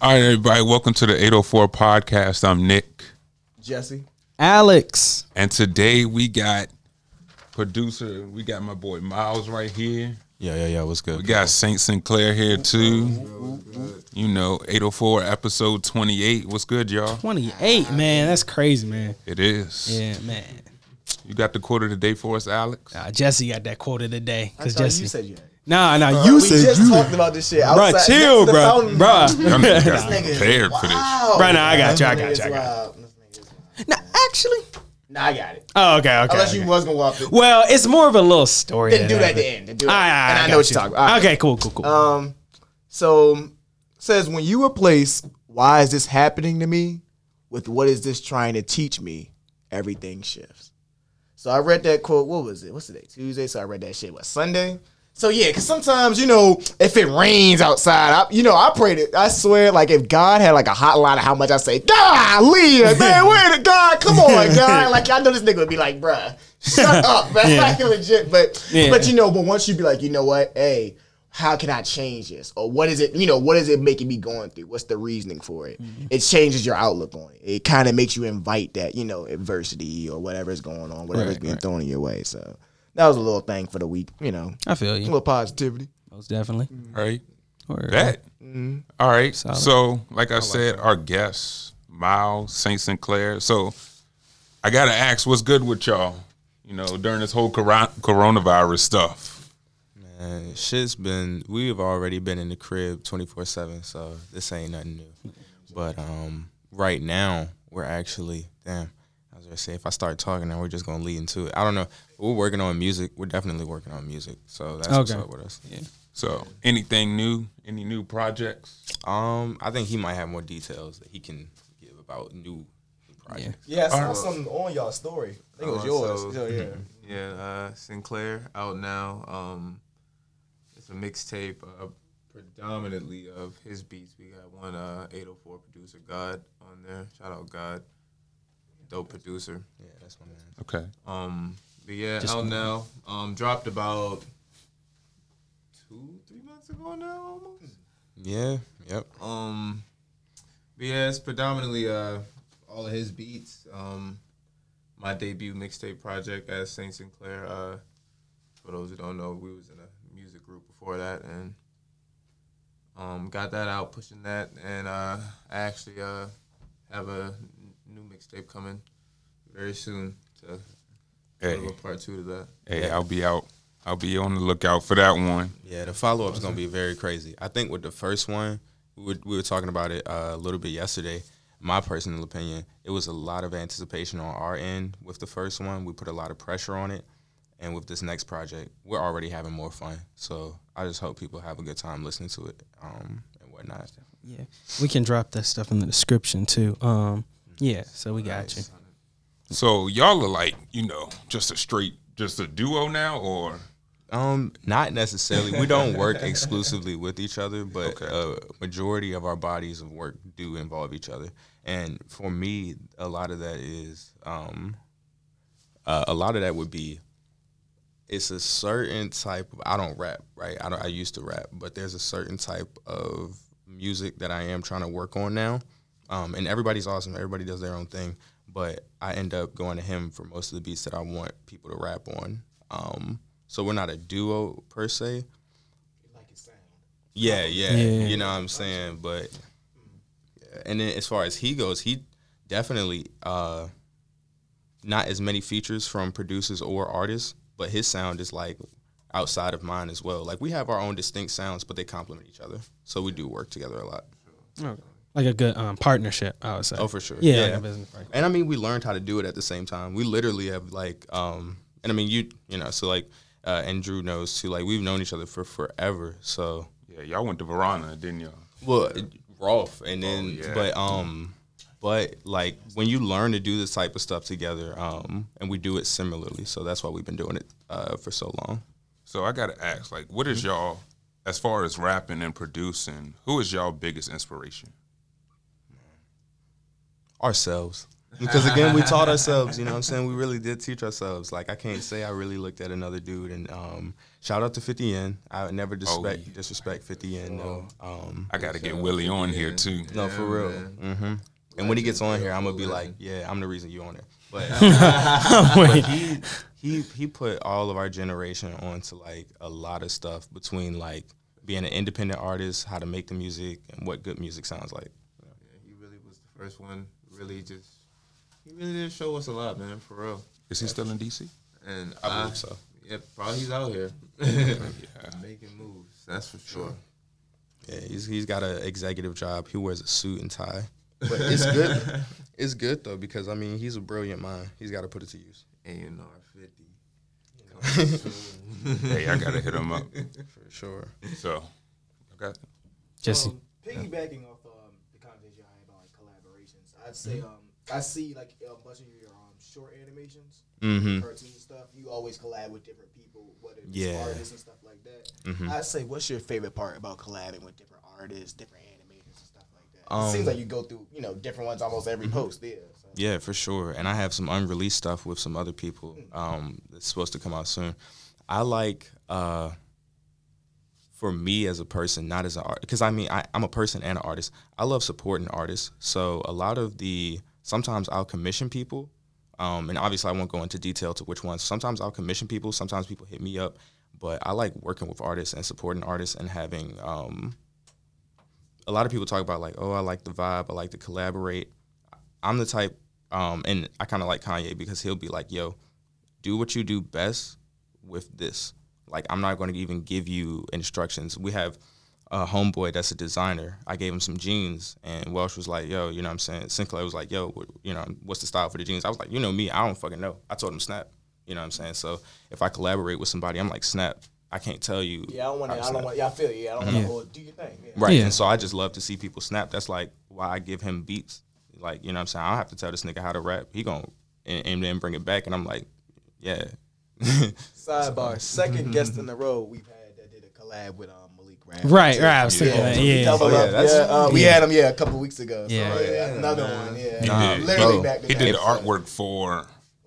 All right, everybody, welcome to the 804 podcast. I'm Nick, Jesse. Alex. and today we got producer, we got my boy Miles right here. Yeah, yeah, yeah. What's good? We got Saint Sinclair here too. You know, 804 episode 28. What's good, y'all? 28, man. That's crazy, man. It is. Yeah, man. You got the quote of the day for us, Alex? Uh, Jesse got that quote of the day. I Because thought Jesse. you said you had it. Nah, nah, you we said just you. talked about this shit. Bruh, outside chill, bro, bro. the bruh. fountain. Bruh. Y'all niggas got This nigga is prepared for this. wild. Bruh, nah, I got you, I got nigga you, I got wild. This nigga is wild. Nah, actually. Nah, I got it. Oh, okay, okay. Unless okay. you was gonna walk it. well, it's more of a little story. Then do that at the end. Then do it. All right, all right, and I, got know what you. you're talking about. All right. Okay, cool, cool, cool. Um, so says when you replace why is this happening to me with what is this trying to teach me, everything shifts. So I read that quote. What was it? What's today? Tuesday. So I read that shit. What Sunday? So yeah, because sometimes you know if it rains outside, I, you know I prayed it. I swear, like if God had like a hotline of how much I say, God, Leah, man, where the God? Come on, God. Like I know this nigga would be like, bruh, shut up, man. Yeah. Like legit, but Yeah. but you know, but once you be like, you know what, hey, how can I change this? Or what is it, you know, what is it making me going through? What's the reasoning for it? Mm-hmm. It changes your outlook on it. It kind of makes you invite that, you know, adversity or whatever's going on, whatever's Right, being right. thrown in your way. So that was a little thing for the week, you know, I feel you. a little positivity. Most definitely. All right. Word. Bet. All right. Solid. So, like I said, our guest, Miles Saint Sinclair. So, I gotta ask, what's good with y'all? You know, during this whole coro- coronavirus stuff. Man, shit's been. We've already been in the crib twenty four seven, so this ain't nothing new. But um, right now we're actually damn. I was gonna say if I start talking then we're just gonna lead into it. I don't know. We're working on music. We're definitely working on music. So that's what's Okay. up with us. Yeah. So, anything new? Any new projects? Um, I think he might have more details that he can give about new projects. Yeah, I saw something on y'all story. I think it was yours. So- yeah. Yeah, uh, Sinclair out now. Um, it's a mixtape uh, predominantly of his beats. We got one uh, 804 producer, God, on there. Shout out God. Dope producer. Yeah, that's my man. Okay. Um, but yeah, out now. Um, dropped about two, three months ago now almost. Yeah. Yep. Um, but yeah, it's predominantly uh all of his beats. Um, my debut mixtape project as Saint Sinclair. Uh, for those who don't know, we was in a music group before that, and um, got that out, pushing that, and uh, I actually uh have a n- new mixtape coming very soon to Hey, a part two to that. hey, I'll be out. I'll be on the lookout for that one. Yeah, the follow up is gonna be very crazy. I think with the first one, we were, we were talking about it uh, a little bit yesterday. My personal opinion, it was a lot of anticipation on our end with the first one. We put a lot of pressure on it, and with this next project, we're already having more fun. So I just hope people have a good time listening to it um, and whatnot. Yeah. We can drop that stuff in the description too. Um, yeah, so we got you. So, y'all are like, you know, just a straight, just a duo now, or Um, not necessarily. We don't work exclusively with each other, but Okay. a majority of our bodies of work do involve each other. And for me, a lot of that is, um, uh, a lot of that would be, it's a certain type of. I don't rap, right? I don't. I used to rap, but there's a certain type of music that I am trying to work on now. Um, and everybody's awesome. Everybody does their own thing, but I end up going to him for most of the beats that I want people to rap on. Um, so we're not a duo per se. Yeah, yeah, Yeah. You know what I'm saying? But yeah. and then as far as he goes, he definitely uh not as many features from producers or artists, but his sound is like outside of mine as well. Like we have our own distinct sounds, but they complement each other. So we do work together a lot. Like a good um, partnership, I would say. Oh, for sure. Yeah, Yeah. like a business partner. And I mean, we learned how to do it at the same time. We literally have like, um, and I mean, you, you know, so like, uh, and Drew knows too. Like, we've known each other for forever. So, yeah, y'all went to Varina, didn't y'all? well, Rolf, and then, yeah. but um, but like when you learn to do this type of stuff together, um, and we do it similarly, so that's why we've been doing it uh, for so long. So I gotta ask, like, what is y'all, as far as rapping and producing, who is y'all biggest inspiration? Ourselves. Because again, we taught ourselves. You know, what I'm saying we really did teach ourselves. Like I can't say I really looked at another dude. And um, shout out to 50 Yen. I would never disrespect yeah. disrespect 50 Yen. No, um, I got to get Willie on here too. no, for real. hmm And when he gets on here, I'm gonna be like, yeah, I'm the reason you on it. But Wait. he he he put all of our generation onto like a lot of stuff between like being an independent artist, how to make the music, and what good music sounds like. Yeah, he really was the first one. Really, just he really did show us a lot, man, for real. Is he still in DC? And I believe so. Yeah, probably he's out here making moves. That's for sure. Yeah, he's he's got an executive job. He wears a suit and tie. But it's good. it's good though because I mean he's a brilliant mind. He's got to put it to use A and R fifty. Hey, I got to hit him up. for sure. So, okay. Jesse. Um, piggybacking off um, the conversation I had about like collaborations, I'd say um, I see like a bunch of your um, short animations, Mm-hmm. cartoon stuff. You always collab with different people, whether it's Yeah. artists and stuff like that. Mhm. I'd say, what's your favorite part about collabing with different artists, different animators, and stuff like that? Um, it seems like you go through you know different ones almost every post. Yeah. So. Yeah, for sure. And I have some unreleased stuff with some other people um, that's supposed to come out soon. I like, uh, for me as a person, not as an art, because I mean, I, I'm a person and an artist. I love supporting artists. So a lot of the, sometimes I'll commission people. Um, and obviously, I won't go into detail to which ones. Sometimes I'll commission people. Sometimes people hit me up. But I like working with artists and supporting artists and having. Um, a lot of people talk about like, oh, I like the vibe. I like to collaborate. I'm the type, um, and I kind of like Kanye because he'll be like, "Yo, do what you do best with this." Like, I'm not going to even give you instructions. We have a homeboy that's a designer. I gave him some jeans, and Welsh was like, "Yo, you know what I'm saying?" Sinclair was like, "Yo, what, you know, what's the style for the jeans?" I was like, "You know me, I don't fucking know." I told him snap. You know what I'm saying? So if I collaborate with somebody, I'm like, "Snap." I can't tell you. Yeah, I don't want how to. to I don't want. Yeah, I feel you. Yeah, I don't want to. Do your thing. Yeah. Right. Yeah. And so I just love to see people snap. That's like why I give him beats. Like, you know what I'm saying? I don't have to tell this nigga how to rap. He gon' and, and then bring it back and I'm like, yeah. Sidebar: second guest in a row we've had that did a collab with um, Malik Rap. Right, right. I was thinking that. Yeah. Double Oh, yeah, that's- yeah, uh, we had him yeah a couple weeks ago. So, Yeah. yeah, another one. Yeah, He did. literally bro. back to He back. did the artwork for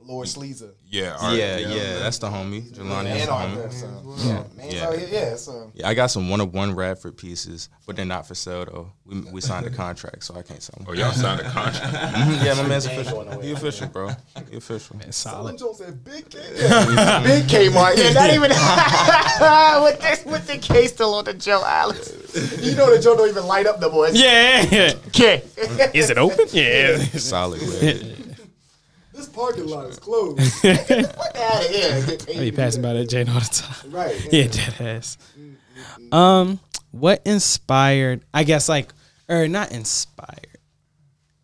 Lord Sleazer. yeah, art, yeah, yeah, that's the homie. Jelani is and the homie. that. So, yeah. Yeah. Yeah, yeah. So Yeah, I got some one of one Radford pieces, but they're not for sale though. We, we signed a contract, so I can't sell them. Oh, y'all signed a contract. Mhm, yeah, my man's official. going nowhere. He official, bro. He official. Man, Solid. Jones said Big K. Yeah. Big Kmart. Yeah, not even with this with the case still on the Joe Alex. You know the Joe don't even light up the boys. Yeah. K. Is it open? Yeah. Solid, man. This parking lot is closed. Fuck out of here. I be passing by that Jane all the time. Right. Yeah, dead ass. Um, what inspired? I guess like, or not inspired.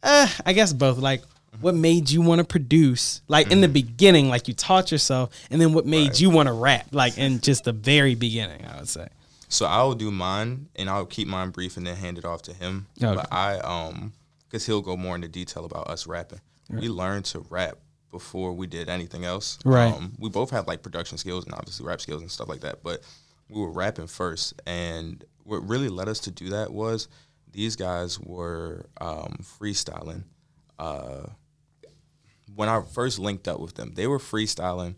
Uh, I guess both. Like, what made you want to produce? Like in the beginning, like you taught yourself, and then what made you want to rap? Like in just the very beginning, I would say. So I will do mine, and I'll keep mine brief, and then hand it off to him. Okay. But I, um, because he'll go more into detail about us rapping. We learned to rap before we did anything else. Right. Um, we both had like production skills and obviously rap skills and stuff like that. But we were rapping first, and what really led us to do that was these guys were um, freestyling. Uh, when I first linked up with them, they were freestyling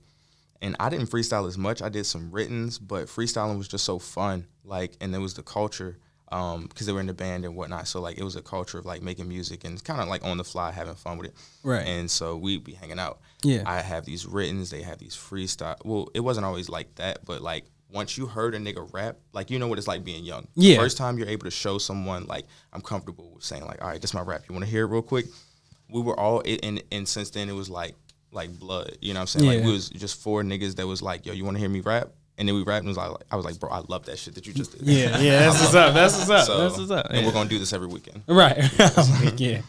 and I didn't freestyle as much. I did some writtens, but freestyling was just so fun. Like, and it was the culture Um, because they were in the band and whatnot. So like, it was a culture of like making music and kind of like on the fly, having fun with it. Right. And so we'd be hanging out. Yeah. I have these writtens. They have these freestyle. Well, it wasn't always like that, but like once you heard a nigga rap, like you know what it's like being young. The Yeah. First time you're able to show someone like I'm comfortable with saying like, all right, this is my rap. You want to hear it real quick? We were all and and since then it was like like blood. You know what I'm saying? Like Yeah. we was just four niggas that was like, yo, you want to hear me rap? And then we rapped and was like, I was like, bro, I love that shit that you just did. Yeah, yeah. That's what's up. That's what's up. So, that's what's up. And Yeah. we're gonna do this every weekend. right. yeah.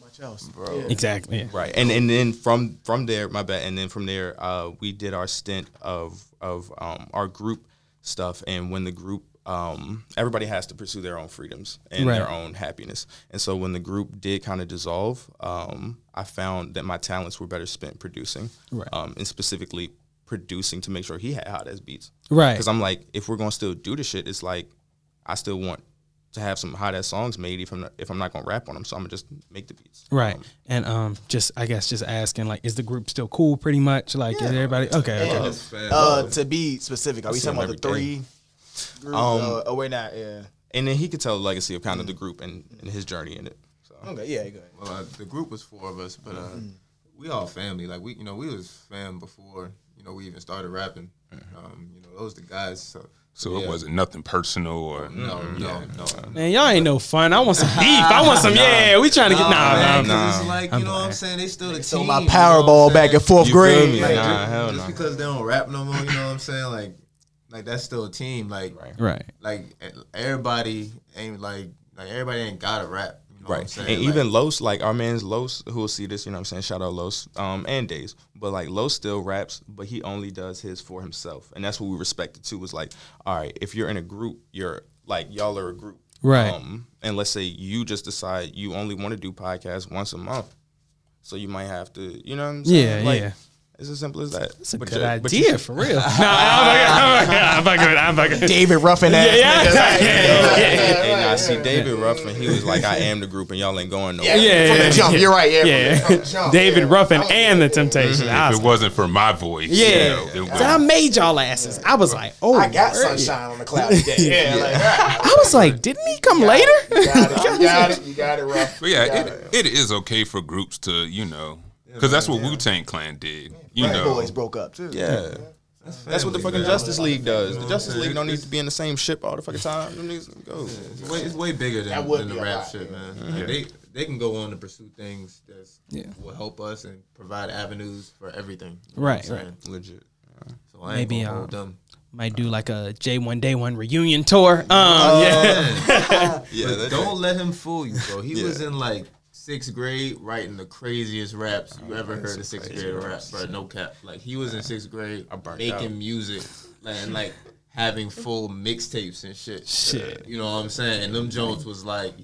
Much else. Bro. Exactly. Yeah. Right, and and then from from there, my bad, and then from there, uh, we did our stint of of um, our group stuff, and when the group, um, everybody has to pursue their own freedoms and their own happiness, and so when the group did kind of dissolve, um, I found that my talents were better spent producing, Right. um, and specifically producing to make sure he had hot as beats, Right. because I'm like, if we're gonna still do the shit, it's like I still want to have some hot ass songs made if I'm not, if I'm not gonna rap on them. So I'm gonna just make the beats. Right. And um just I guess just asking like is the group still cool pretty much? Like is everybody okay, okay. Uh, to be specific, are we talking about the every three? day. Groups? Um, uh, oh, we're not. Yeah. And then he could tell the legacy of kind of the group and, and his journey in it. So Okay. Yeah. Go ahead. Well, uh, the group was four of us, but uh, Mm-hmm. we all family. Like we, you know, we was fam before you know we even started rapping. Um, you know, those the guys. So, So it wasn't nothing personal or No, no, no. Man, y'all ain't no fun. I want some beef. I want some yeah, we trying to get nah, man, nah, 'cause nah. it's like you know what I'm saying. They still the So team. my you know Powerball back in fourth You grade. Like, Like, Nah, just, hell just no. because they don't rap no more, you know what I'm saying? Like, like that's still a team. Like, Right. Right. like everybody ain't like like everybody ain't gotta rap. You know what I'm Right. saying? And Like, even Los, like our man's Los, who will see this, you know what I'm saying? Shout out Los, um, and Days. But like Los still raps, but he only does his for himself. And that's what we respected too, was like, all right, if you're in a group, you're like y'all are a group. Right. Um, and let's say you just decide you only want to do podcasts once a month. So you might have to, you know what I'm saying? Yeah, like, yeah. It's as simple as that. That's a But good you- but you idea for real. no, I'm fucking, I'm fucking, I'm fucking. David Ruffin ass. Yeah, niggas. yeah, yeah, yeah. Hey, nah, see David Ruffin, he was like, I am the group and y'all ain't going nowhere. Yeah, From yeah, the jump. yeah. You're right. Yeah. Yeah, From the jump, David yeah. Ruffin was- and the Temptation. I if it wasn't for my voice. you Yeah, know, it So I made y'all asses. I was like, oh, I got word. sunshine on the cloudy day. Yeah. Like, I was like, didn't he come later? you got it. You got it. You got it, rough. But yeah, it, it is okay for groups to, you know, because that's what Wu Tang Clan did. You Bad know, Boys broke up too. Yeah. That's what the fucking Justice League does. The Justice League don't need to be in the same ship all the fucking time. Them niggas go. It's way, it's way bigger than, than the rap lot, shit, yeah. man. Like, they they can go on to pursue things that Yeah. will help us and provide avenues for everything. You know Right, what I'm right. Legit. So I ain't Maybe, gonna um, hold them. Might do like a J1 Day 1 reunion tour. Um, yeah. Yeah, But don't let him fool you, bro. He Yeah. was in like sixth grade writing the craziest raps you ever oh, heard some of sixth grade rap, raps. bro. No cap. Like he was in sixth grade making out. music and like having full mixtapes and shit. Shit. You know what I'm saying? And them Jones was like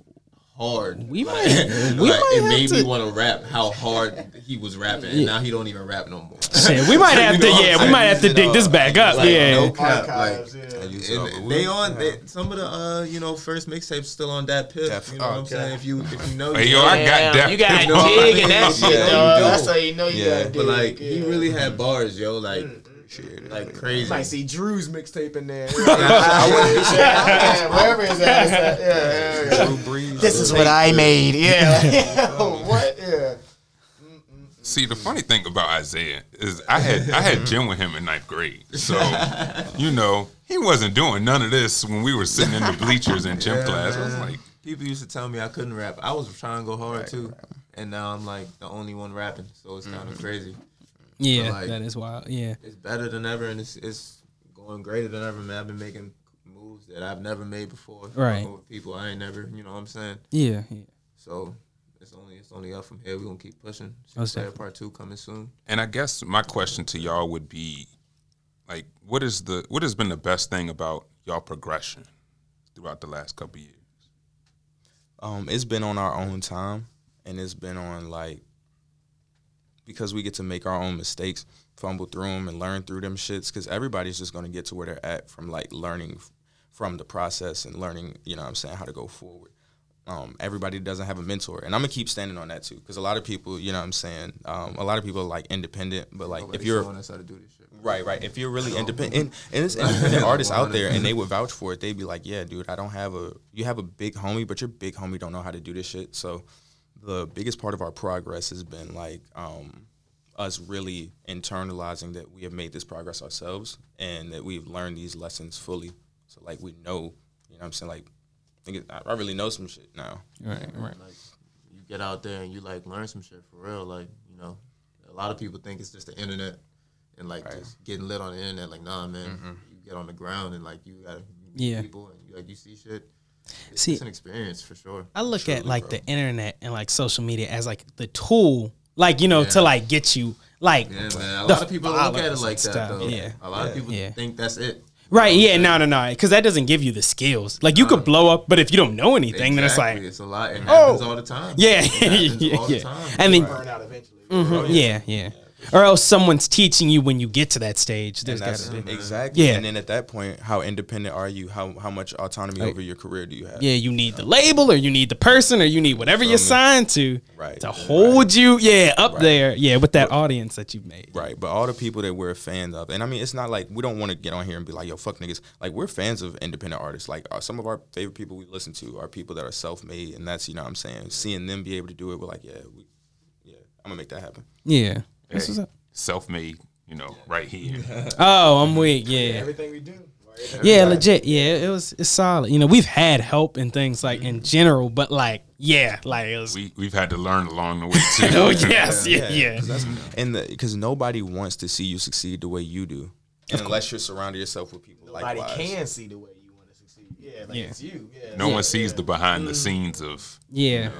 hard. We like, might- we like, might it have made me want to rap how hard he was rapping, and now he don't even rap no more. Shit, we might have You to, know what yeah, we saying? might have to dig all. this back up. Like, yeah. no cap, Archives, like, yeah. I use it and they on they, some of the uh you know first mixtapes still on that pip. Def- You know what I'm saying? If you if you know, Hey, you yo, know. I got that. you got You know what I dig mean? and that shit, Yeah, you That's how you know you Yeah. got But like dig. he really had bars, yo. Like Shit. like crazy. might see Drew's mixtape in there. I wouldn't be sure. Yeah, Wherever his ass at. Yeah, yeah, yeah. Drew Brees. This is what I made. Yeah. Oh. what? Yeah. See, the funny thing about Isaiah is I had I had gym with him in ninth grade, so you know he wasn't doing none of this when we were sitting in the bleachers in gym Yeah, class. I was like, People used to tell me I couldn't rap. I was trying to go hard too, and now I'm like the only one rapping. So it's kind of mm-hmm. crazy. Yeah, like- that is wild. Yeah. It's better than ever, and it's it's going greater than ever. Man, I've been making moves that I've never made before. Right. With people I ain't never. You know what I'm saying? Yeah. yeah. So it's only it's only up from here. We gonna keep pushing. Most Player definitely. part two coming soon. and I guess my question to y'all would be, like, what is the what has been the best thing about y'all progression throughout the last couple years? Um, it's been on our own time, and it's been on like because we get to make our own mistakes, fumble through them, and learn through them shits. Because everybody's just gonna get to where they're at from like learning from the process and learning, you know, what I'm saying how to go forward. Um, everybody doesn't have a mentor, and I'm gonna keep standing on that too. Because a lot of people, you know, what I'm saying, um, a lot of people are like independent, but like if you're us how to do this shit. Right, right. If you're really independent, and, and it's independent artists out there, and they would vouch for it, they'd be like, "Yeah, dude, I don't have a. You have a big homie, but your big homie don't know how to do this shit." So, the biggest part of our progress has been like um, us really internalizing that we have made this progress ourselves, and that we've learned these lessons fully. So, like, we know, you know, what I'm saying, like, I, think it, I I really know some shit now. Right. Right. Like you get out there and you like learn some shit for real. Like you know, a lot of people think it's just the internet and like just getting lit on the internet. Like nah, man, you get on the ground and like you gotta meet Yeah. people and you, like you see shit. It's, See- it's an experience for sure. I look at like bro. the internet and like social media as like the tool, like you know, to like get you like Yeah, man. A lot of people look at it like and that stuff, though. yeah. A lot of people Yeah. think that's it. right. Yeah, what no, no, no, because that doesn't give you the skills. Like you could blow up, but if you don't know anything, then it's like it's a lot. It happens all the time. yeah, It happens yeah, all the yeah. time. And then Burn out eventually. Mhm, yeah, yeah. Or else someone's teaching you when you get to that stage. There's And got that's to be. exactly. Yeah. And then at that point, how independent are you? How how much autonomy over your career do you have? Yeah, you need the label, or you need the person, or you need whatever you're signed to Right. to hold you. Yeah, up there. Yeah, with that audience that you've made. Right, but all the people that we're fans of, and I mean, it's not like we don't want to get on here and be like, "Yo, fuck niggas." Like we're fans of independent artists. Like uh, some of our favorite people we listen to are people that are self-made, and that's you know what I'm saying. Seeing them be able to do it, we're like, yeah, we, yeah, I'm gonna make that happen. Yeah. That's Hey, what's up. self-made, you know, right here. Oh, I'm weak. Yeah. Everything we do. right? Yeah, legit. Yeah, it was it's solid. You know, we've had help and things like in mm-hmm. general, but like, yeah, like it was. we we've had to learn along the way too. oh yes, yeah, yeah. 'cause that's- mm-hmm. and because nobody wants to see you succeed the way you do, unless you're surrounding yourself with people Nobody likewise. can see the way you want to succeed. Yeah, like Yeah. it's you. Yeah. No yeah. one sees the behind the mm. scenes of Yeah.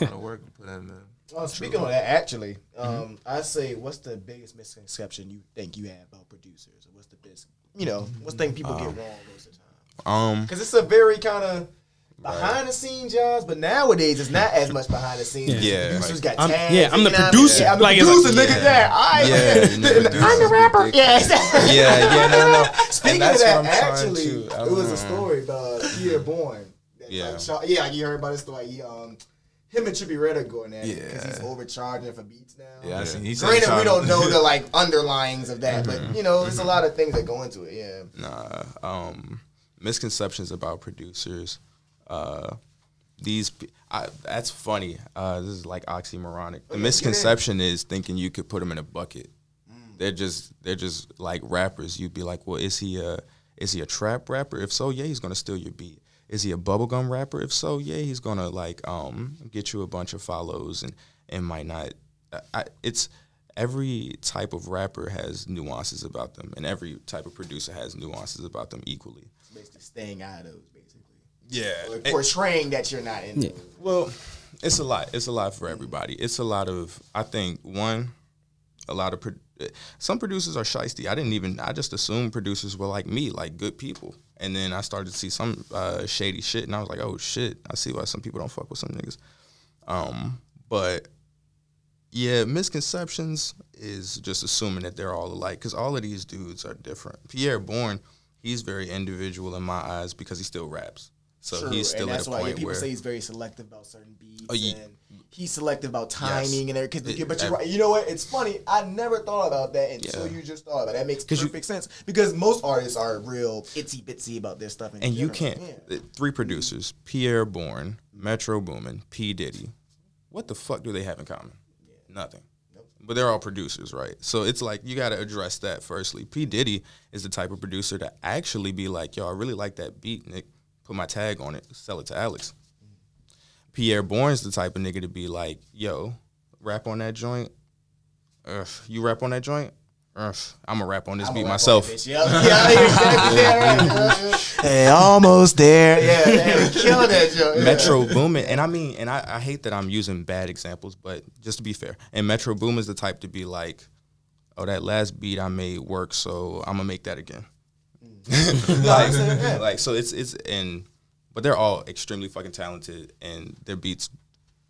A lot of work to put in, man. Well, speaking of that, actually, um, I say, what's the biggest misconception you think you have about producers, or what's the best, you know, what's the thing people get wrong most of the time? Um, Because it's a very kind of behind the scenes jobs, but nowadays it's not as much behind the scenes. Yeah. producers got I'm- yeah, I'm the you I mean? producer. Yeah, I'm the Like, producer, like- nigga. Yeah, I, Yeah, you know, producers I'm the rapper. big. Yeah, yeah, yeah, no, no. Speaking of that, what I'm trying actually, to- it was don't a story about Pi'erre Bourne. That, Yeah. like, yeah, you heard about this story. He, um, him and are going at it because he's overcharging for beats now. Yeah, I seen. He Granted, we don't know the like underlyings of that, Mm-hmm. but you know, there's a lot of things that go into it. Yeah. Nah, um, misconceptions about producers. Uh, these, I, that's funny. Uh, this is like oxymoronic. The misconception is thinking you could put them in a bucket. They're just, they're just like rappers. You'd be like, well, is he a, is he a trap rapper? If so, yeah, he's gonna steal your beat. Is he a bubblegum rapper? If so, yeah, he's gonna like um get you a bunch of follows and and might not. I, I, it's every type of rapper has nuances about them, and every type of producer has nuances about them equally. Basically, staying out of those, basically, Yeah. or portraying that you're not in. Yeah. Well, it's a lot. It's a lot for everybody. It's a lot of. I think one, a lot of. Pro- some producers are shisty. I didn't even. I just assumed producers were like me, like good people. And then I started to see some uh, shady shit, and I was like, oh shit. I see why some people don't fuck with some niggas. Um, but yeah, misconceptions is just assuming that they're all alike because all of these dudes are different. Pi'erre Bourne, he's very individual in my eyes because he still raps. So True, he's still and at a why yeah, point people where say he's very selective about certain beats, Oh, ye- and he's selective about timing and everything. It- But you're right. You know what? It's funny. I never thought about that until Yeah. you just thought about it. That makes 'Cause you- perfect sense because most artists are real itsy bitsy about their stuff. and you can't. Yeah. uh, Three producers: Pi'erre Bourne, Metro Boomin, P Diddy. What the fuck do they have in common? Nothing. But they're all producers, right? So it's like you got to address that firstly. P Diddy is the type of producer to actually be like, "Yo, I really like that beat, Nick. Put my tag on it, sell it to Alex." Pi'erre Bourne's the type of nigga to be like, "Yo, rap on that joint. Ugh, you rap on that joint. Ugh, I'm gonna rap on this I'ma beat myself." that. Yeah, yeah, exactly. Right. Hey, almost there. Yeah, yeah, killing that joke. Yeah. Metro Boomin, and I mean, and I, I hate that I'm using bad examples, but just to be fair, and Metro Boomin is the type to be like, "Oh, that last beat I made worked, so I'm gonna make that again." Mm. like, like, so it's it's and, but they're all extremely fucking talented, and their beats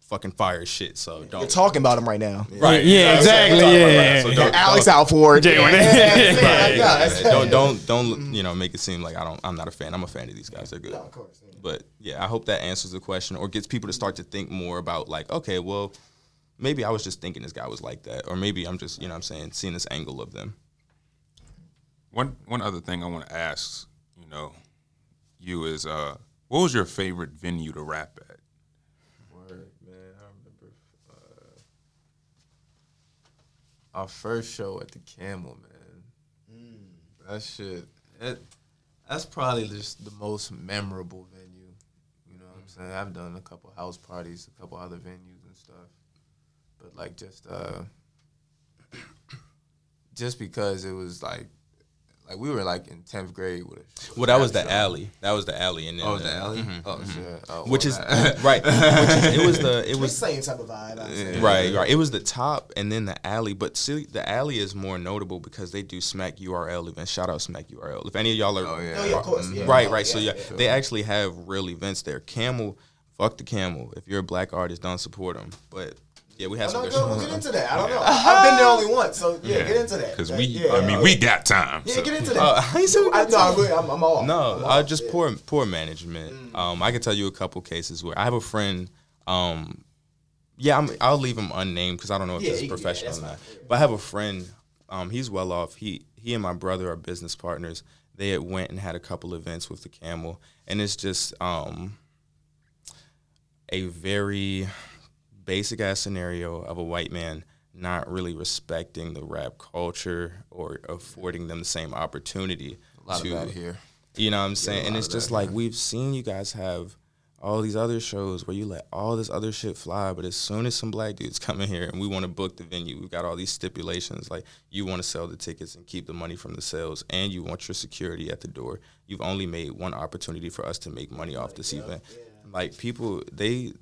fucking fire shit. So don't We're talking about him right now. right, Yeah, exactly. Talking Yeah, that, yeah, so don't- Alex don't- out for it. Yeah, Yeah, yeah, don't don't don't you know make it seem like I don't I'm not a fan. I'm a fan of these guys. They're good. No, of course. yeah. But yeah, I hope that answers the question or gets people to start to think more about like, okay, well, maybe I was just thinking this guy was like that, or maybe I'm just you know what I'm saying seeing this angle of them. One one other thing I want to ask, you know, you is uh, what was your favorite venue to rap at? Word, man. I remember uh, our first show at the Camel, man. That shit. It, that's probably just the most memorable venue. You know what I'm saying? I've done a couple house parties, a couple other venues and stuff, but like just uh, just because it was like. Like we were like in tenth grade with a Well, that was the show. alley. That was the alley, and then Oh, the- the alley. mhm, Oh mhm. shit. Oh, Which is right. Which is, it was the it was the same type of vibe. I say. Right, right. It was the top and then the alley, but see, the alley is more notable because they do Smack URL events. Shout out Smack URL. If any of y'all are, Oh, yeah. Oh, yeah, of course. Yeah. right, Oh, right. so yeah, yeah. they actually have real events there. Camel, fuck the Camel. If you're a black artist, don't support them. But Yeah, we had Oh, some no, good go, shows. get into that. I don't know. I've been there only once, so yeah, get into that. Because we, yeah, I mean, uh, we got time. yeah, so. get into that. Uh, I ain't said we I, got no, time. I'm, good. I'm, I'm off. No, I'm uh, just yeah. Mm. poor poor management. Um, I can tell you a couple cases where I have a friend. Um, yeah, I'm, I'll leave him unnamed because I don't know if Yeah, this is yeah, professional or not. But I have a friend. Um, he's well off. He he and my brother are business partners. They had went and had a couple events with the Camel, and it's just um, a very basic ass scenario of a white man not really respecting the rap culture or affording them the same opportunity. A lot to, of that here. you know what I'm saying? and it's just that, like yeah. we've seen you guys have all these other shows where you let all this other shit fly, but as soon as some black dudes come in here and we want to book the venue, we've got all these stipulations like you want to sell the tickets and keep the money from the sales and you want your security at the door. You've only made one opportunity for us to make money off this event. Like people they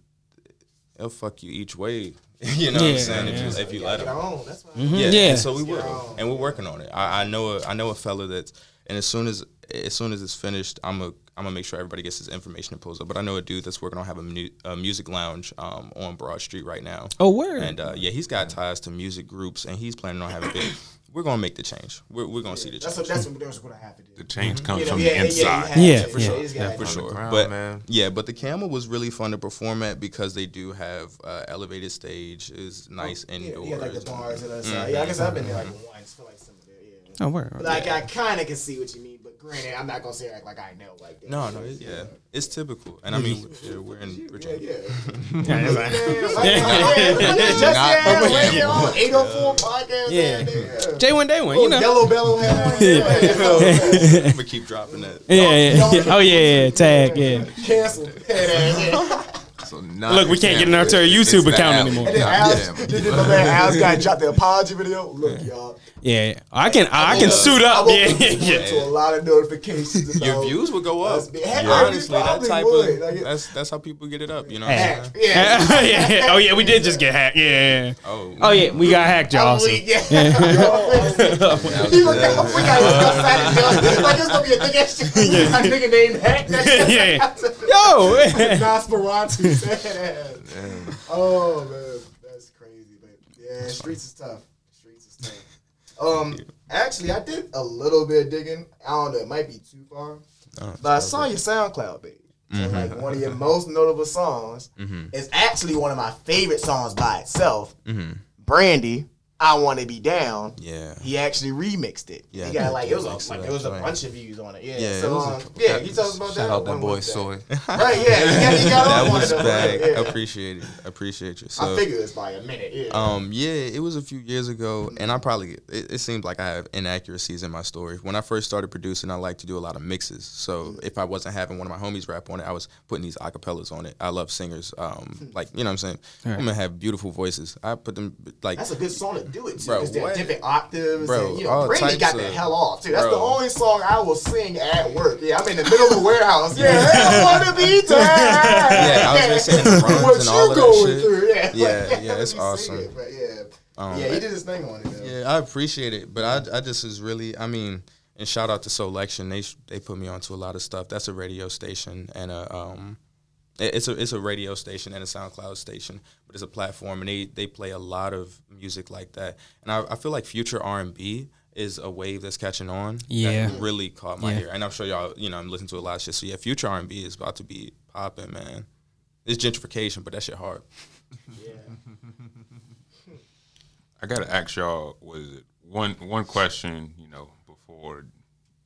they'll fuck you each way. you know what I'm saying? yeah. If you if you let Get them. on. That's fine. Yeah, Yeah. and so we will, and we're working on it. I, I know a, I know a fella that's, and as soon as as soon as it's finished, I'm a I'm gonna make sure everybody gets his information and pulls up. But I know a dude that's working on having a, mu- a music lounge um, on Broad Street right now. Oh, word. And uh, yeah, he's got ties to music groups, and he's planning on having a big. We're gonna make the change. We're, we're gonna see the That's change. what that's what that's what I have to do. The change comes You know, from yeah, the yeah, inside. you have Yeah, for yeah. sure. You Yeah, for sure. ground, but man. yeah, but the Camel was really fun to perform at because they do have uh, elevated stage, is nice Yeah, indoors. you got like the bars and Mm-hmm. Yeah, I guess I've been there like once for like some of it. Yeah. oh, word. But like I kind of can see what you mean, but granted, I'm not gonna say act like I know like that. No, no, it, yeah, it's typical, and I mean we're, we're in Yeah, Virginia. yeah. Yeah, it's like- Just 804 podcast. Yeah. Yeah. J one day one, Oh, you know. Yellow Bellow hat. Yeah. I'm gonna keep dropping that. Yeah, yeah, yeah. Oh yeah, yeah. Tag, yeah. Cancel. So not Look, we can't get example. into our YouTube account anymore. And then Al's, yeah. then my man Al's guy dropped the apology video. Look, y'all. Yeah, yeah. I can, I can suit up. woke Yeah, up this morning yeah. to a lot of notifications. Your views would go up. That's- Heck, Honestly, that type would. of Like that's that's how people get it up. You know. Hey. What I'm saying? Yeah. yeah, yeah. Oh yeah, we did just get hacked. Yeah. yeah. Oh. Oh yeah, we got hacked, y'all. Oh, I'm so- weak, yeah. He looked at we got his Like it's gonna be a thick ass. A nigga named Hack. Yeah. Yo. Nosferatu. Oh man, that's crazy. But yeah, streets is tough. Streets is tough. Um, actually, I did a little bit of digging. I don't know, it might be too far, Oh, but I saw your SoundCloud page. And like one of your most notable songs is actually one of my favorite songs by itself. Brandy, I Want to Be Down. Yeah. He actually remixed it. Yeah, he got like it was a, like that there was a joint. bunch of views on it. Yeah, Yeah, it so was a um, couple- yeah, he talks about Shout that. out that one boy with Soy. Right, yeah, he got, he got That on was of them. bag. Yeah. Appreciate it. Appreciate you. So. I figured it's by a minute. Yeah. Um, yeah, it was a few years ago, and I probably it, it seems like I have inaccuracies in my story. When I first started producing, I like to do a lot of mixes. So if I wasn't having one of my homies rap on it, I was putting these acapellas on it. I love singers, um, like you know what I'm saying. Women have beautiful voices. I put them like That's a good song to do it to. Bro, Bro, they're different octaves. Bro, and, you know, Brandy got the hell off too. That's the only song I will sing at work. Yeah, I'm in the middle of the warehouse. Yeah, I wanna be tired. Yeah, I was just saying what and you all of that going shit. through? Yeah, Yeah, yeah, let it's awesome. it, But yeah, Um, yeah, he did his thing on it. Though. Yeah, I appreciate it, but I, I just is really, I mean, and shout out to Selection. They they put me onto a lot of stuff. That's a radio station and a um, it's a it's a radio station and a SoundCloud station, but it's a platform, and they they play a lot of music like that. And I, I feel like future R and B is a wave that's catching on. Yeah. that really caught my Yeah. ear, and I'm sure y'all, you know, I'm listening to a lot of shit. So yeah, future R and B is about to be popping, man. It's gentrification, but that shit hard. Yeah. I gotta ask y'all, was it one one question, you know, before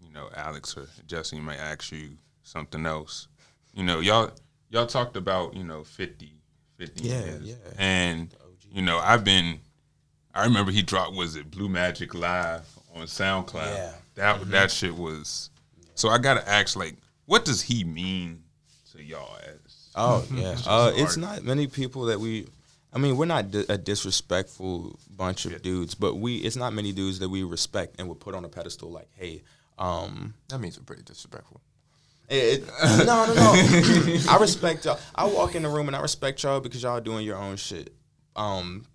you know, Alex or Jesse may ask you something else. You know, y'all y'all talked about, you know, 50, 50 Yeah, years. yeah. And you know, I've been I remember he dropped was it Blue Magic Live on SoundCloud. Yeah. That that shit was so I gotta ask like, what does he mean to y'all as Oh yeah, uh, it's not many people that we. I mean, we're not di- a disrespectful bunch of dudes, but we. It's not many dudes that we respect and would put on a pedestal. Like, hey, um, That means we're pretty disrespectful. It, it- no, no, no. I respect y'all. I walk in the room and I respect y'all because y'all doing your own shit. Um,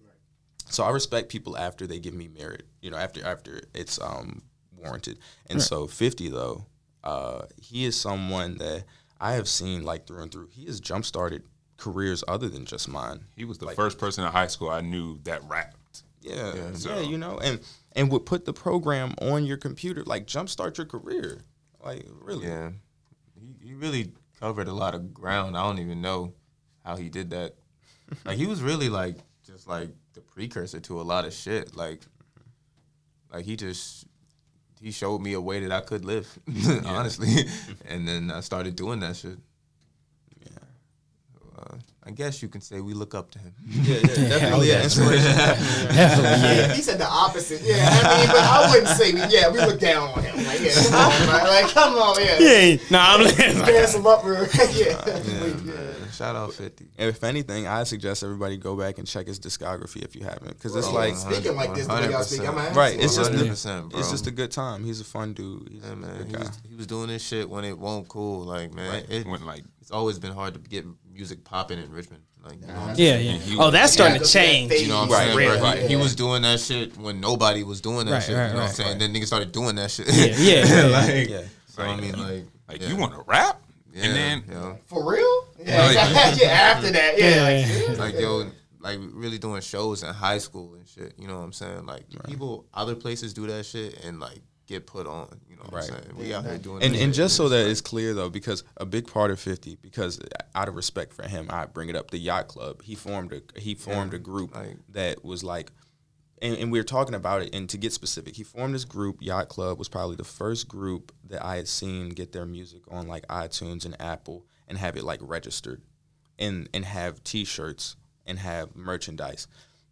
so I respect people after they give me merit. You know, after after it's um warranted. And so fifty though, uh, he is someone that I have seen like through and through. He has jump started careers other than just mine. He was the first person in high school I knew that rapped. Yeah, yeah, so- you know, and and would put the program on your computer, like jumpstart your career, like really. Yeah, he, really covered a lot of ground. I don't even know how he did that. like he was really like just like the precursor to a lot of shit. Like, like he just he showed me a way that I could live, honestly. and then I started doing that shit. Yeah. Uh, I guess you can say we look up to him. Yeah, yeah, definitely yeah, inspiration. Yeah, he said the opposite. Yeah, I mean, but I wouldn't say we. Yeah, we look down on him. Like, yeah, come on, man. Like, come on, yeah. Yeah, nah, I'm listening. Dance him up, real- yeah. Yeah, man. Shout out Fifty. If anything, I suggest everybody go back and check his discography if you haven't, because it's like speaking like this, the way y'all speak, I'm gonna Right, it's just- 100%, bro. it's just a good time. He's a fun dude. He's Yeah, a man. good He was, he was doing this shit when it won't cool. Like, man, it, Went like it's always been hard to get music popping in Richmond. Like, you know what Yeah, yeah. Oh, that's starting to change. You know what I'm Right, saying? right, Like, right. He was doing that shit when nobody was doing that Right, shit. right, you know what I'm right, saying? Then niggas started doing that shit. Yeah, yeah, yeah. like, Yeah. So I mean, like, like yeah. you want to rap, yeah, and then yeah. For real? Yeah, yeah. After that, yeah. like, like yo, like really doing shows in high school and shit. You know what I'm saying? Like people, other places do that shit and like get put on. You know what Right. I'm saying? We out here doing And and just so that it's clear though, because a big part of Fifty, because out of respect for him, I bring it up. The yacht club, he formed a he formed a group like- that was like, and, and we were talking about it. And to get specific, he formed this group. Yacht Club was probably the first group that I had seen get their music on like iTunes and Apple and have it like registered, and and have T-shirts and have merchandise.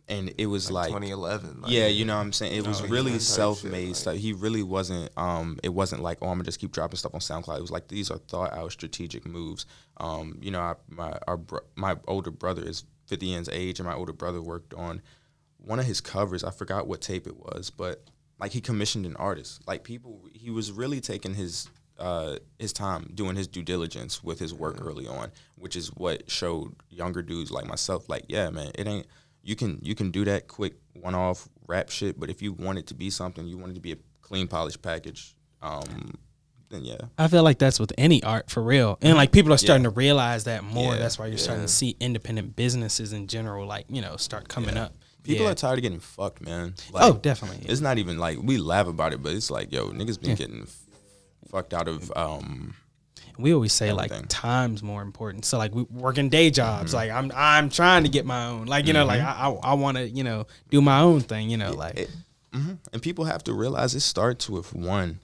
And it was like 2011. Like, yeah, you know what I'm saying? It was really self-made like- stuff. He really wasn't um it wasn't like, oh, I'm to just keep dropping stuff on SoundCloud. It was like these are thought out strategic moves. Um, you know, I, my our my older brother is 50 years age and my older brother worked on one of his covers. I forgot what tape it was, but like he commissioned an artist. Like people he was really taking his uh, his time doing his due diligence with his work early on, which is what showed younger dudes like myself, like, yeah, man, it ain't you can you can do that quick one off rap shit, but if you want it to be something, you want it to be a clean polished package, um, then yeah. I feel like that's with any art for real. And like people are starting to realize that more. Yeah, that's why you're starting to see independent businesses in general, like, you know, start coming up. People Yeah. are tired of getting fucked, man. Like, Oh, definitely. It's not even like we laugh about it, but it's like, yo, niggas been getting f- fucked out of um we always say like time's more important. So like we working day jobs. Like I'm I'm trying to get my own. Like you know, like I I, I want to you know do my own thing. You know, like it, mhm. and people have to realize it starts with one.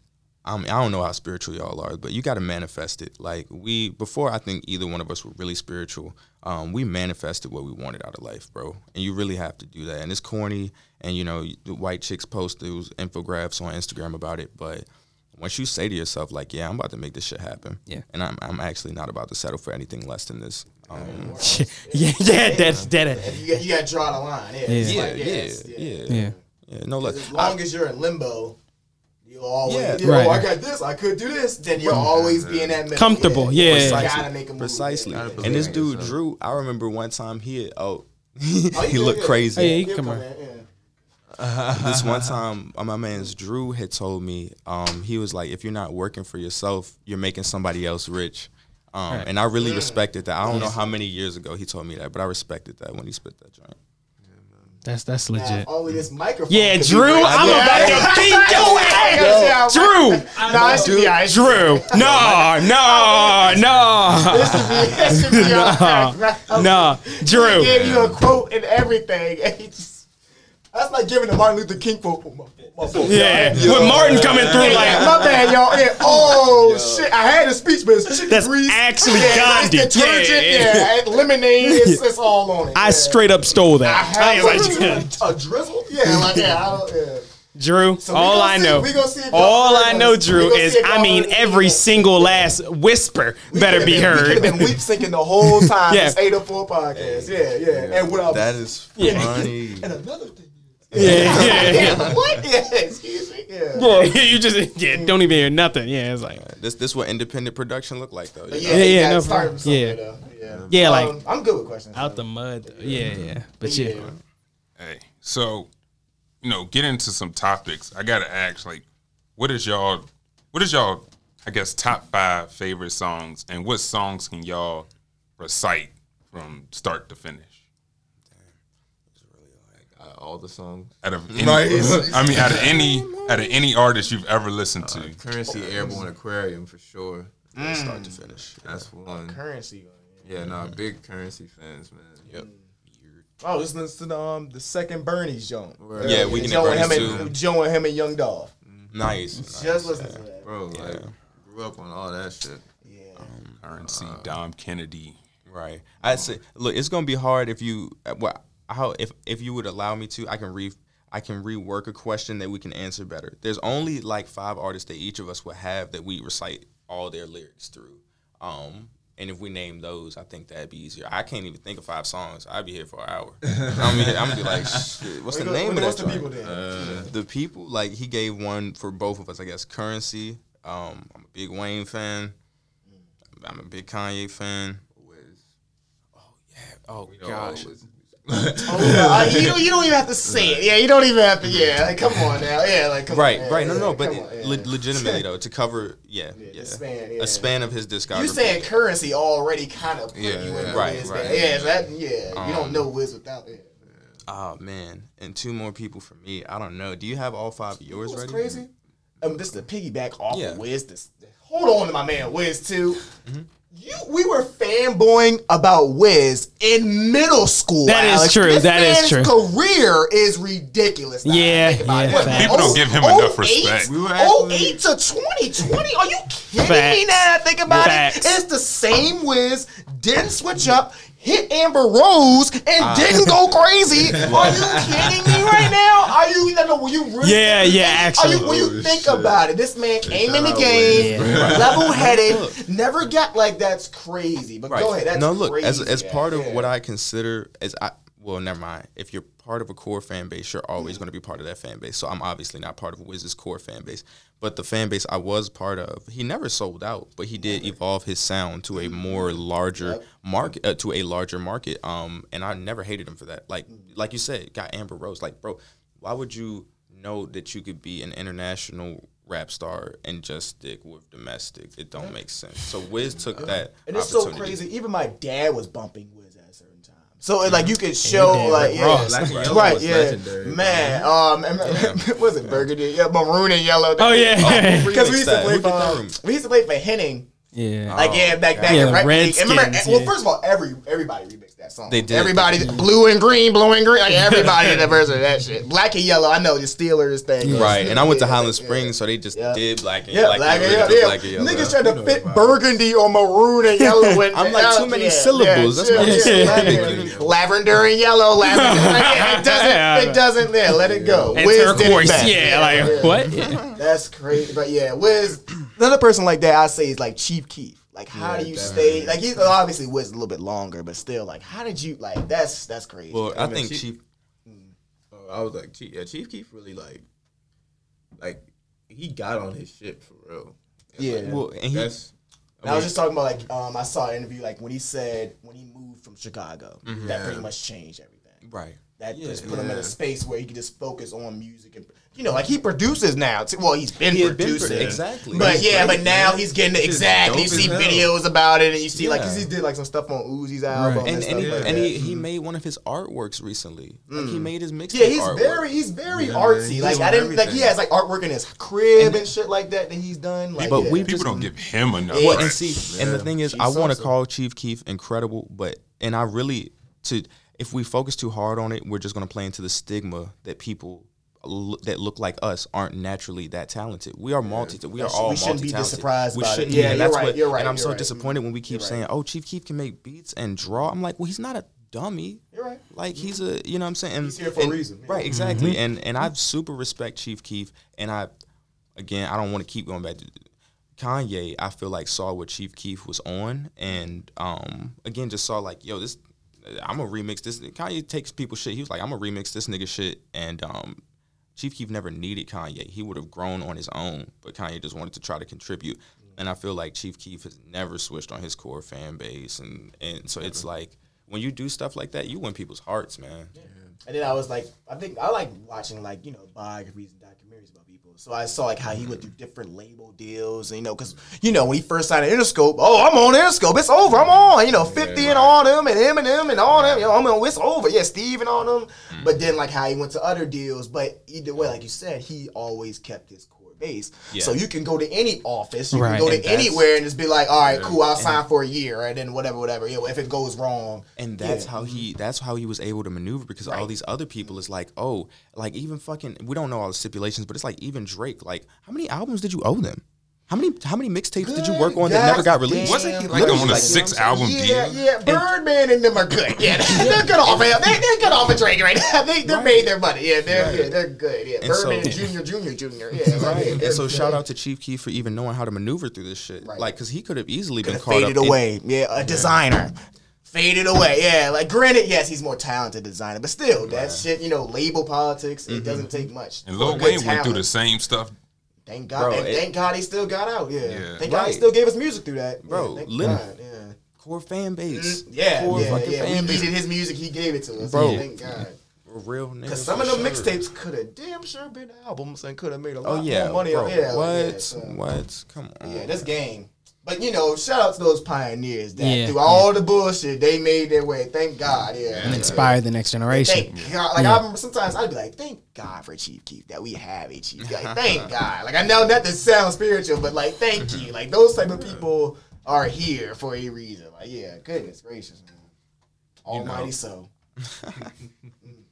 I mean, I don't know how spiritual y'all are, but you got to manifest it. Like we before, I think either one of us were really spiritual. Um, we manifested what we wanted out of life, bro, and you really have to do that. And it's corny, and you know, the white chicks post those infographics on Instagram about it, but once you say to yourself, like, yeah, I'm about to make this shit happen, Yeah. and I'm I'm actually not about to settle for anything less than this. Um, yeah, yeah, that's that. You, got- you got to draw the line. Yeah, Yeah. It's yeah, like, yeah, it's- yeah, Yeah. yeah, No, look, As long as you're in limbo, you'll always, Yeah. you know, Right. oh, I got this, I could do this. Then you'll always be in that middle. Comfortable, yeah. You Precisely. gotta make a move. Precisely. And this dude yourself. Drew, I remember one time he had, oh, Oh, he yeah, looked yeah. crazy. Oh, yeah, he He'll come come on. In, yeah. this one time, uh, my man's Drew had told me, um, he was like, if you're not working for yourself, you're making somebody else rich. Um, Right. And I really respected that. I don't know how many years ago he told me that, but I respected that when he spit that joint. That's that's legit. if only this microphone. Yeah, Drew, right I'm there. about to beat your ass. Yo. Drew, Nah, it should be. Drew, no, no, no, This should be, this should be alright. no, He Drew. gave you a quote and everything. And he just, that's like giving the Martin Luther King quote. Oh, my my fault. Yeah, with Martin coming through like my bad, y'all. Yeah. Oh shit! I had a speech, but it's chicken That's grease. actually yeah, Gandhi. It's detergent, Yeah, yeah, yeah. lemonade. It's, it's all on it. I yeah. straight up stole that. I had ain't like, a drizzle. Yeah, like yeah. I don't, yeah. Drew, So all I see- know, we gonna see if y'all I know, Drew, is I mean heard us. every single last whisper better be been- We could have been lip syncing the whole time. Yeah. This eight or four podcast. Yeah, yeah. And what? That is funny. and another thing. Yeah, yeah, yeah. Yeah, what? Yeah, excuse me. Yeah. Yeah, you just yeah, don't even hear nothing. Yeah, it's like this this what independent production look like though. you But know? yeah, Yeah, yeah, yeah, yeah. no, Start for- from somewhere, yeah. though. yeah. Yeah, like- Um, I'm good with questions. out the mud. though. Yeah, yeah. But yeah, yeah. Hey, so you know, get into some topics. I gotta ask, like, what is y'all, what is y'all, I guess, top five favorite songs, and what songs can y'all recite from start to finish. Uh, all the songs. Out of any, I mean, out of any out of any artist you've ever listened to. Currency Airborne Aquarium for sure. Start to finish. That's one. Currency. Yeah, nah, big currency fans, man. Yep. Oh, let's listen to the, um the second Burnie's joint. Yeah, we can Joe and him Bernie's and too. Joe and him and Young Dolph. Nice. Just listen to that. Bro, like grew up on all that shit. Yeah. Currency, Dom Kennedy. Right. I say, look, it's gonna be hard if you, well, how if if you would allow me to, I can re, I can rework a question that we can answer better. There's only like five artists that each of us would have that we recite all their lyrics through. Um, and if we name those, I think that'd be easier. I can't even think of five songs. I'd be here for an hour. I mean, I'm gonna be like, shit, what's the name of What's that? the people then? the people like he gave one for both of us i guess currency um i'm a big wayne fan i'm a big kanye fan Wiz. oh yeah. Oh gosh Wiz. Oh, yeah, uh, you, don't, you don't even have to say it. Yeah, you don't even have to. Yeah, like, come on now. Yeah, like come right on, yeah, right no yeah, no but on, yeah. le- legitimately though to cover yeah Yeah, span, a span of his discography You saying currency already kind of put Yeah, you in yeah. Right, Wiz right. Yeah, that yeah. you don't Um, know Wiz without it. oh man and two more people for me i don't know do you have all five of yours ready crazy? Um, this is a piggyback off of Wiz. This, hold on to my man Wiz too. Mm-hmm. You, we were fanboying about Wiz in middle school. That is Alex. true. This That is man's true. career is ridiculous. now. Yeah, yeah. What. People don't give him oh, enough 08? respect. We were oh, actually- 08 to 2020? Are you kidding me now? I think about Facts. it. It's the same Wiz, didn't switch up, hit Amber Rose, and Ah. didn't go crazy. Are you kidding me right now? Are you, no, no, when you really Yeah, yeah, actually. Are you, when you Oh, think shit. about it, this man came in the game, Wiz. level headed, never got like that's crazy. But go ahead, that's no, look, crazy. as as part of what I consider as I well, never mind. If you're part of a core fan base, you're always going to be part of that fan base. So I'm obviously not part of Wiz's core fan base, but the fan base I was part of, he never sold out, but he did evolve his sound to a more larger market, uh, to a larger market. Um, and I never hated him for that. Like, like you said, got Amber Rose. Like, bro, why would you know that you could be an international rap star and just stick with domestic? It don't make sense. So Wiz took that. And it's so crazy. Even my dad was bumping Wiz at a certain time. So it, like you could show dad, like Rick yeah, Ross. Black and right, yeah, man. Um, and- was it burgundy? Yeah, maroon and yellow. Oh yeah, because we used to play for um, we used to play for Henning. Yeah. Like yeah, back back Yeah, in rap league. Remember, Redskins, well, first of all, every everybody remixed that song. They did. Everybody, blue and green, blue and green. Like everybody did a version of that shit. Black and yellow. I know the Steelers thing. Right, and I went to Yeah, Highland yeah. Springs, so they just Yeah. did black and Yeah, like black and original yellow. black and Yeah. yellow. Niggas trying to fit burgundy or maroon and yellow. And, I'm like, too many yeah, syllables. That's yeah, what I'm yeah, saying. yeah. Lavender and yellow. Lavender. It doesn't. It doesn't. Yeah, let it go. and Wiz did it turquoise. Yeah, like what? That's crazy. But yeah, Wiz, another person like that I say is like Chief Keef. Like, how Yeah, do you definitely. stay? Like, he obviously Wiz a little bit longer, but still, like, how did you like? That's that's crazy. Well, I think Chief- Chief. Oh, I was like, Chief, yeah, Chief Keef really like, like he got on his shit for real. And, Yeah. like, Well, and he- that's. And I was just talking about like um, I saw an interview like when he said when he moved from Chicago, that Yeah. pretty much changed everything. Right. That Yeah. just put him in a space where he could just focus on music and you know like he produces now. Well, he's been He had been producing exactly. But He's yeah, great, but now man. he's getting Shit's exactly. You see videos about it, and you see like 'cause Yeah. he did like some stuff on Uzi's album Right. and, And, stuff and, he, like and he, he made one of his artworks recently. Like he mm. made his mixtape Yeah, he's artwork. very he's very Yeah, artsy. he's like I didn't like he has like artwork in his crib and, shit like that that he's done. Like, But yeah. we People just- don't give him enough. Yeah. Well, and see, and the thing is, I want to call Chief Keef incredible, but and I really to if we focus too hard on it, we're just going to play into the stigma that people that look like us aren't naturally that talented. We are multi. We are That's- all we shouldn't be multi-talented. surprised We shouldn't Yeah, be, and you're that's right, what- you're right, And I'm so right. disappointed when we keep saying, "Oh, Chief Keef can make beats and draw." I'm like, well, he's not a dummy. You're right. Like he's a, you know what I'm saying? And, He's here for a reason. Right, exactly. And and I super respect Chief Keef and I again, I don't want to keep going back to Kanye, I feel like saw what Chief Keef was on and um again just saw like, yo, this I'm gonna remix this Kanye takes people shit. He was like, I'm gonna remix this nigga shit and um Chief Keef never needed Kanye. He would have grown on his own, but Kanye just wanted to try to contribute. And I feel like Chief Keef has never switched on his core fan base, and and so it's like when you do stuff like that, you win people's hearts, man. And then I was like, I think I like watching like you know biographies and documentaries about people. So I saw like how he went through different label deals, and you know, because you know when he first signed Interscope, oh, I'm on Interscope, it's over, I'm on, you know, Fifty and all them, and Eminem and all them, you know, I'm on, it's over, yeah, Steve and all them. Mm. But then like how he went to other deals, but either way, like you said, he always kept his core base. Yeah. So you can go to any office, you Right. can go to And that's- anywhere, and just be like, all right, cool, I'll sign for a year, and then whatever, whatever. You know, if it goes wrong, And that's yeah. how he that's how he was able to maneuver because all these other people is like, oh, like even fucking we don't know all the stipulations, but it's like even Drake, like how many albums did you owe them? How many how many mixtapes did you work on that never got released? Wasn't he like Literally, on a like, six you know album deal? Yeah, yeah. Birdman and them are good. Yeah, they're good off him. They, they're good off of Drake right now. They they made their money. Yeah, they're yeah, they're good. Yeah, And so- Birdman and Junior, Junior, Junior. Yeah, like, yeah, And so good. shout out to Chief Keef for even knowing how to maneuver through this shit. Right. Like, cause he could have easily been Could've caught faded up in- away. yeah, a designer. Faded away, yeah. Like, granted, yes, he's more talented designer, but still, that shit, you know, label politics, it mm-hmm. doesn't take much. And for Lil good Wayne went through the same stuff. Thank God, Bro, and it- thank God he still got out. Yeah, Yeah. thank God he still gave us music through that. Bro, yeah, thank literally. God, yeah. core fan base. Mm, Yeah, core yeah, fucking yeah. We fan base. needed his music. He gave it to us. Bro. thank God. Real nigga. Because some of them sure. mixtapes could have damn sure been albums and could have made a lot Oh yeah, more money. bro. yeah, what? like, yeah, so- What? Come on. yeah, this game. But you know, shout out to those pioneers that Yeah. through all the bullshit they made their way. Thank God. Yeah. and inspire the next generation. Thank God. Like I remember sometimes I'd be like, "Thank God for Chief Keef that we have a Chief." Like, thank God. Like I know that this sounds spiritual, but like, thank you. Like those type of people are here for a reason. Like, yeah, goodness gracious, man. Almighty so.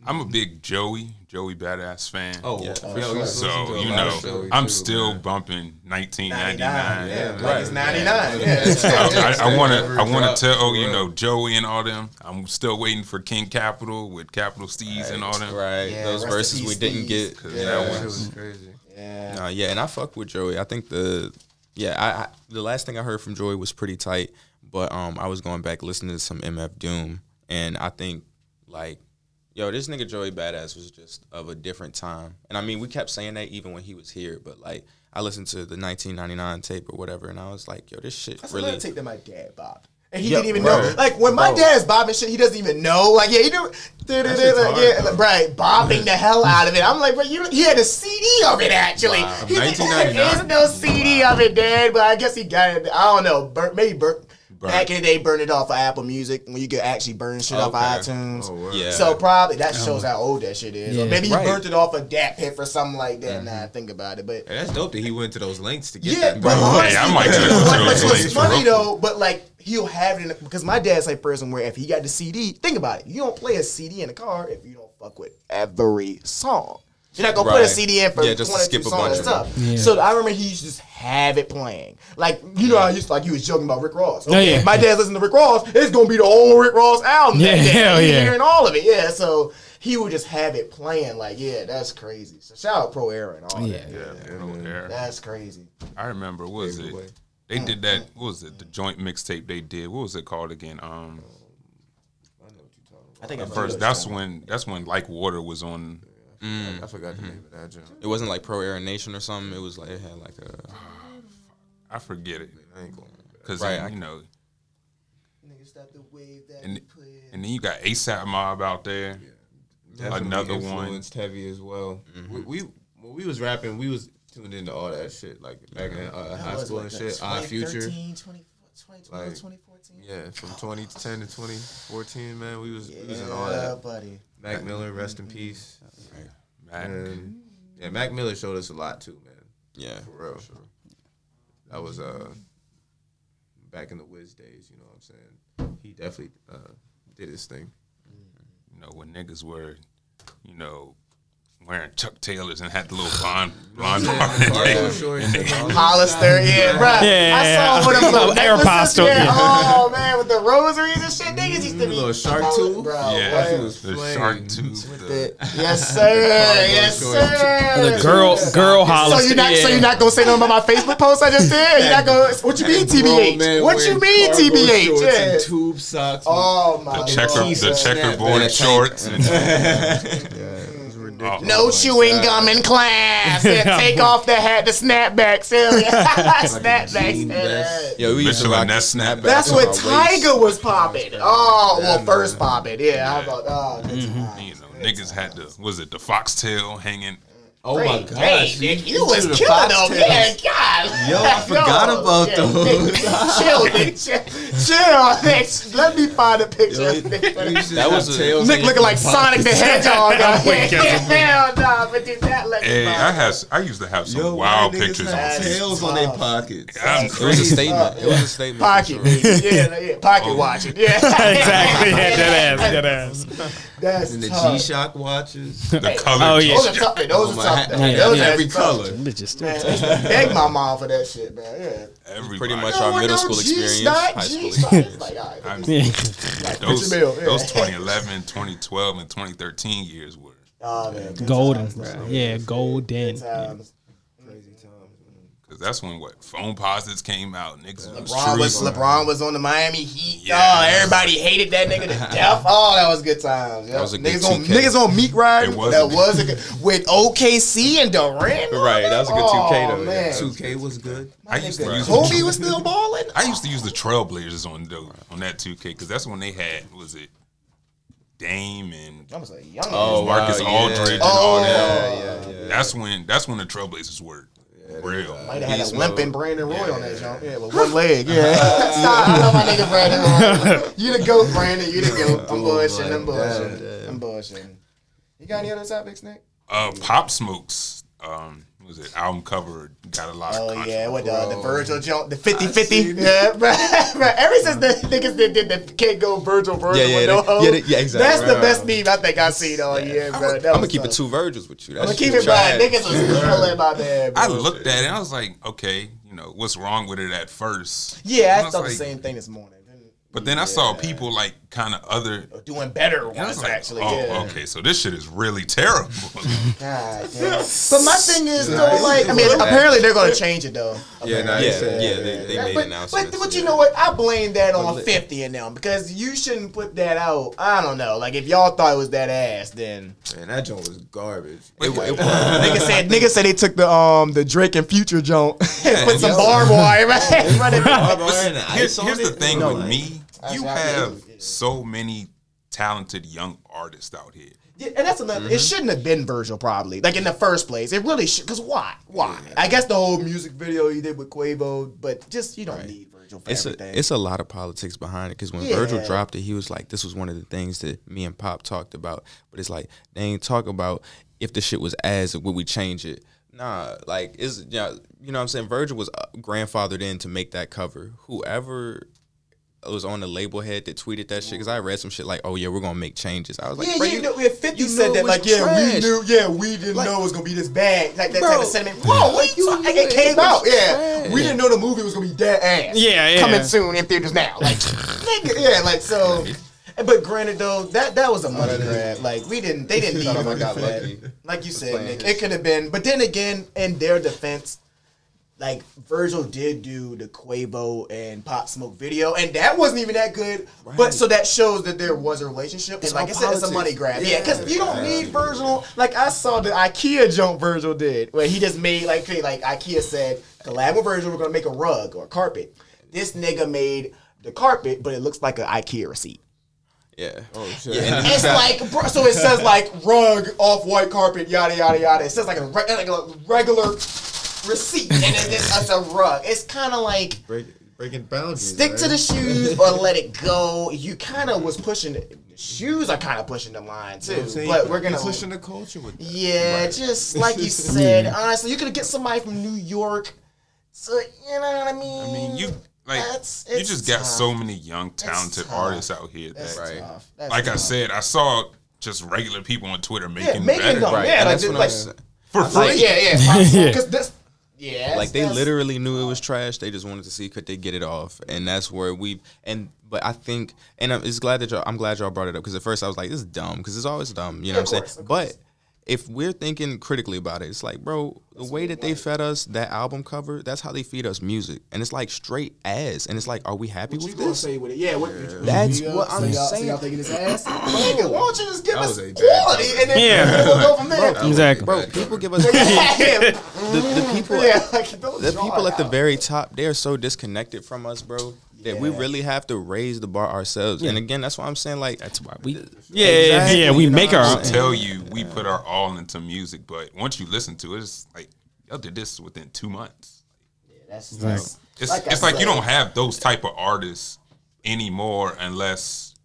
I'm a big Joey, Joey Badass fan. Oh, Yeah, yeah. for sure. so you know, I'm too, still man. bumping 1999. 99. Yeah, right. like it's 99. Yeah. Yeah. I, I want to. I want to tell for you know Joey and all them. I'm still waiting for King Capital with Capital Steez and all them. Right. Yeah, Those verses we didn't get. get. 'Cause Yeah. that That was shit was crazy. Yeah. Nah, yeah, and I fuck with Joey. I think the yeah, I, I the last thing I heard from Joey was pretty tight, but um, I was going back listening to some MF Doom, and I think like, yo, this nigga Joey Badass was just of a different time, and I mean we kept saying that even when he was here, but like I listened to the 1999 tape or whatever, and I was like, yo, this shit That's really. another tape that my dad bobbed. And he Yeah, didn't even right. know. Like when my Bro. dad's bobbing shit, he doesn't even know. Like yeah, he do. shit's Like, hard, yeah, like, right, bobbing the hell out of it. I'm like, but you, he had a CD of it actually. Wow. He- 1999. There's no CD of it, Dad. But I guess he got it. I don't know. Bur- maybe bur- Burn. back in the day, burn it off of Apple Music when you could actually burn shit off Okay. iTunes. Oh, word. Yeah. So probably that um, shows how old that shit is. Or maybe he Right. burnt it off a DatPiff or something like that. Mm-hmm. Nah, I think about it, but Hey, that's dope that he went to those lengths to get yeah, that. but Hey, I might do but- those but what's links funny though, but like he'll have it in because my dad's like person where if he got the CD, think about it, you don't play a CD in the car if you don't fuck with every song. You're not gonna put a Right. CD in for Yeah, just to 22 skip a songs bunch and of stuff. Yeah. So I remember he used to just have it playing. Like you know, I used to, like you was joking about Rick Ross. Oh, Okay, yeah. if my dad's listening to Rick Ross, it's gonna be the whole Rick Ross album. Yeah, that hell He yeah. hearing all of it. Yeah, so he would just have it playing. Like yeah, that's crazy. So shout out Pro Era and all Yeah. that. Yeah, bro, there. That's crazy. I remember. What was Paved it? way. They did that. What was it? The joint mixtape they did. What was it called again? Um, I know what you're talking about. I think at first that's when that's when Like Water was on. I forgot the name of that joint. it wasn't like Pro Era Nation or something. It was like it had like a I forget it I ain't going because Right, I- you know. Niggas stop the wave that And- put in. And then you got ASAP Mob out there. Definitely Another one. influenced heavy as well. We, we when we was rapping, we was tuned into all that shit like back in uh, That high school like and shit. Our future, 2013, 20, 2012, Like, 2014. yeah, from 2010 to 2014, man, we was we was in all that. buddy. Mac Miller, rest in peace. Mac. And yeah, Mac Miller showed us a lot too, man. yeah. For real. That was uh back in the Wiz days, you know what I'm saying? He definitely uh, did his thing. You know when niggas were, you know, wearing Chuck Taylors and had the little blonde blonde. Cargo shorts and all. Hollister, yeah, bro. Yeah, I saw one of them little Air necklaces, Apostle, yeah. yeah. Oh man, with the rosaries and shit, niggas used to be Little shark tooth? bro. yeah, what? Was the shark tooth. With the- the- yes, sir. yes, sir. the girl girl Hollister. So you're not, so you're not gonna say nothing about my Facebook post I just did? You're not gonna. What you mean, TBH? What you mean, TBH? Yeah. tube socks. Oh my the checker, the checkerboard shorts, yeah, it was ridiculous. Oh. No chewing gum in class. Yeah, take off the hat, the snapback, Sylvia. snapback. Yo, we used to Michelin rock Ness snapback. That's what when waist. Tiger was popping. Oh, well, Yeah, first popping. Yeah, how about oh, good Mm-hmm. You know, niggas had the was it the foxtail hanging? Oh my gosh. hey, Nick, you was the killing them. foxtails. Yeah, God. Yo, I forgot about yeah, those. Nick, chill, Nick. Chill, chill, Nick. Let me find a picture. Yo, of Nick. That was a- tails Nick looking like Sonic the. Hedgehog. out Wait, here. guess Hell no, but did that let me Hey, find I it. has I used to have some Yo, wild pictures have on That's tails on their pockets. I'm It was a statement. It was a statement. Pocket, sure. Yeah, yeah, pocket Oh. watching. Yeah, exactly. Yeah, dead ass. Dead ass. That's And the tough. G Shock watches. The color. Oh, yeah. Those are oh, tough. Those Oh, are my tough. hat- man. yeah, Those yeah. are Every color. Bitches Man, I used beg my mom for that shit, man. Yeah. Everybody. Pretty much our middle no school G experience, Snot, high G school experience. Like, all right, I'm- Yeah. like, those, Richard yeah. those 2011, 2012, and 2013 years were Oh, man, Golden, times, bro. man. Yeah, golden. Good times. Crazy times. Man. because that's when what phone posits came out. Niggas was LeBron was streaking. LeBron was on the Miami Heat. Yeah. Oh, everybody hated that nigga to death. Oh, that was good times. That was a good on 2K. niggas on meat ride. Was that a was a good with OKC and Durant. Right, that was a good 2K though, Oh, yeah. man. 2K was good. I used to use Kobe was still balling. I used to use the Trailblazers on the, on that 2K because that's when they had was it Dame and I was a young. Oh. Marcus wow, yeah. Aldridge and Oh, all that. yeah, Yeah, yeah. That's when that's when the Trailblazers were real. Might have had Beast a limping mode. Brandon Roy on that jump. Yeah, with one leg. Yeah. Stop. I love my nigga Brandon Roy. You the goat, Brandon. You the goat. I'm bullshitting. I'm bullshitting. I'm bullshitting. You got any other topics, Nick? Uh, Pop Smokes, um, was it album cover got a lot of Oh yeah, what the, the Virgil jump, the 50-50. Yeah, bro, bro. Ever since the niggas that did the can't go Virgil Virgil Yeah, yeah, with no they- hoe, yeah, they- yeah, exactly. That's the best meme I think I've seen all year, bro. That I'm gonna keep it two Virgils with you. I'm gonna keep it trash. right. Niggas was killing my man, bro. I looked at it and I was like, okay, you know, what's wrong with it at first? yeah, And I was thought the same thing this morning. But then I saw people like kind of other. Doing better and I ones, like, actually. oh, yeah. okay, so this shit is really terrible. God damn. But my thing is though, like, I mean, apparently they're gonna change it though. Yeah, nah, Yeah, he said- yeah, they, they made but, announcements. but, but you know what? I blame that on 50 and them because you shouldn't put that out. I don't know. Like, if y'all thought it was that ass, then. Man, that joint was garbage. It, it, was- nigga said nigga said they took the um the Drake and Future joint and put some barbed wire right in front of it. here's ice on here's the thing No, with like- me. You have so many talented young artists out here. Yeah, and that's another. It shouldn't have been Virgil probably like in the first place. It really should. Cause why? Why? I guess the whole music video he did with Quavo, but just you don't need Virgil for it's everything. a it's a lot of politics behind it because when Yeah. Virgil dropped it, he was like, "This was one of the things that me and Pop talked about." But it's like they ain't talk about if the shit was as would we change it. Nah, like is you know, you know what I'm saying. Virgil was uh, grandfathered in to make that cover. Whoever was on the label head that tweeted that shit because I read some shit like, "Oh yeah, we're gonna make changes." I was like, yeah, "Bro, you you- know, if 50 you said that, like, yeah, we knew, yeah, we didn't Like- know it was gonna be this bad, like that Bro. type of sentiment. Whoa, what you? You Like, it it came was out, yeah. trash. We didn't know the movie was gonna be that ass. Yeah, yeah. Coming soon in theaters now, like, nigga, yeah, like so. But granted, though, that that was a money grab. Like we didn't, they didn't need Thought I Virgil got lucky. Like you said, Nick, it could have been. But then again, in their defense, like Virgil did do the Quavo and Pop Smoke video, and that wasn't even that good. But so that shows that there was a relationship. It's and like I all said, it's a money grab. Yeah, Yeah. because you don't need Virgil. Like I saw the IKEA jump Virgil did, where he just made like like IKEA said, collab with Virgil, we're gonna make a rug or a carpet. This nigga made the carpet, but it looks like an IKEA receipt. yeah, Oh shit. Yeah, It's like bro, so it says like rug off white carpet yada yada yada. It says like a, re- like a regular receipt and then it's, it's a rug. It's kind of like Break, breaking boundaries. stick to the shoes or let it go. You kind of was pushing the shoes are kind of pushing the line You know too. But we're gonna You're pushing the culture with that. yeah, just like you said. Honestly, you could get somebody from New York. So you know what I mean. I mean, you like That's- you it's just got so many young talented artists out here That's Right. tough. That's like I said, I saw just regular people on Twitter making yeah, making better them. Right, Yeah, and like, that's like, for free. like, yeah, yeah, Yeah. because this, yeah, like they literally knew it was trash. They just wanted to see could they get it off, and that's where we and. But I think, and I'm it's glad that y'all. I'm glad y'all brought it up because at first I was like, "This is dumb," because it's always dumb. You know Yeah, what I'm course, saying? But if we're thinking critically about it, it's like, bro, the way that they fed us that album cover, that's how they feed us music, and it's like straight ass, and it's like, are we happy What with gonna this? say with it? Yeah, what, That's you what so I'm y'all, So saying. y'all thinking it's ass? Nigga, why don't you just give That us a bad quality and then Yeah. we'll go from there? Exactly. Bro, people give us the, the people yeah, like, the people it at the very top, they are so disconnected from us, bro. That we really have to raise the bar ourselves. And again, that's why I'm saying like That's why we. Yeah, yeah, Exactly, yeah. We you know make our. I'm own. tell you we put our all into music, but once you listen to it, it's like y'all did this within two months. That's, that's It's Like it's like you don't have those type of artists anymore unless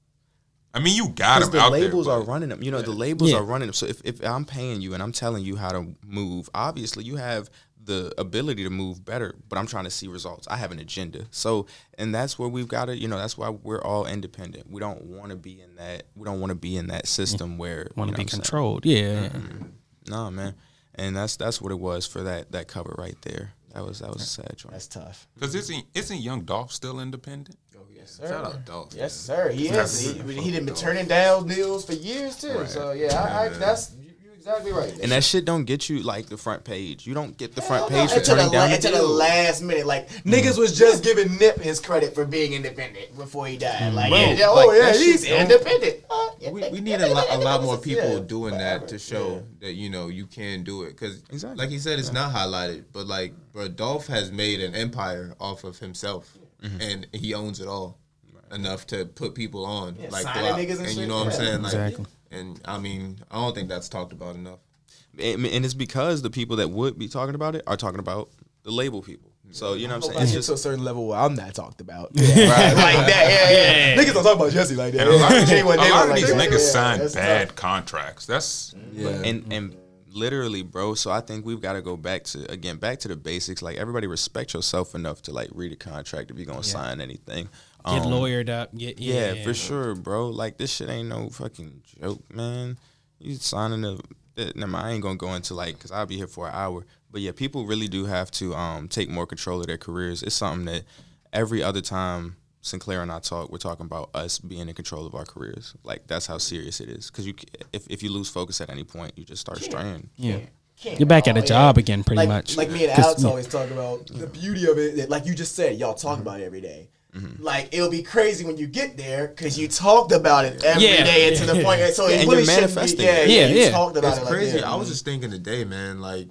I mean you got because them the out labels there. are running them. You know, the labels Yeah. are running them. So if, if I'm paying you and I'm telling you how to move, obviously you have the ability to move better, but I'm trying to see results. I have an agenda. So and that's where we've got to, you know, that's why we're all independent. We don't want to be in that we don't want to be in that system where Want you to know be what I'm saying? controlled? Yeah. Mm-hmm. No, man. And that's that's what it was for that that cover right there. That was that was a sad joint. That's tough. Cause isn't isn't Young Dolph still independent? Oh, Shout out Dolph. Yes, sir. He That's- is. He, he done been turning down deals for years too. So yeah, I, I, that's you, you're exactly right. And that shit don't get you like the front page. You don't get the front Hell no, page for until the, turning down the until the deal. last minute. Like niggas was just giving Nip his credit for being independent before he died. Like, Bro, yeah, yeah, like, oh yeah, that he's don't- independent. Uh, yeah, We, we need a lot, a lot more people yeah, doing that to show yeah. that you know you can do it. Because Exactly. like he said, it's not highlighted, but like bro, Dolph has made an empire off of himself, Mm-hmm. and he owns it all enough to put people on Yeah, like signing niggas and and, shit, you know what I'm saying? Like, Exactly. And I mean, I don't think that's talked about enough. and, and it's because the people that would be talking about it are talking about the label people. So you know what I'm saying? I It's just to a certain level where I'm not talked about. Yeah, right. like that. Yeah, yeah. Niggas don't talk about Jesse like that. And a lot of, a lot of these that. niggas Yeah, sign that's bad tough. contracts. That's Yeah. and and literally, bro. So I think we've got to go back to again back to the basics. Like everybody respect yourself enough to like read a contract if you're gonna sign anything. Get Um, lawyered up. Get Yeah, yeah, for sure, bro. Like this shit ain't no fucking joke, man. You signing a. that- Never mind, I ain't gonna go into like because I'll be here for an hour. But yeah, people really do have to um take more control of their careers. It's something that every other time Sinclair and I talk, we're talking about us being in control of our careers. Like that's how serious it is. Because you, if if you lose focus at any point, you just start straying. Yeah. Can't You're back at a all, job again, pretty like, much. Like me and Alex yeah. always talk about the beauty of it. that, Like you just said, y'all talk about it every day. Mm-hmm. Like it'll be crazy when you get there because you talked about it every day Yeah. and to the point. So it and really you're be. manifesting Yeah, yeah, Yeah, you talked about It's it. crazy. Like, yeah. I was just thinking today, man. Like,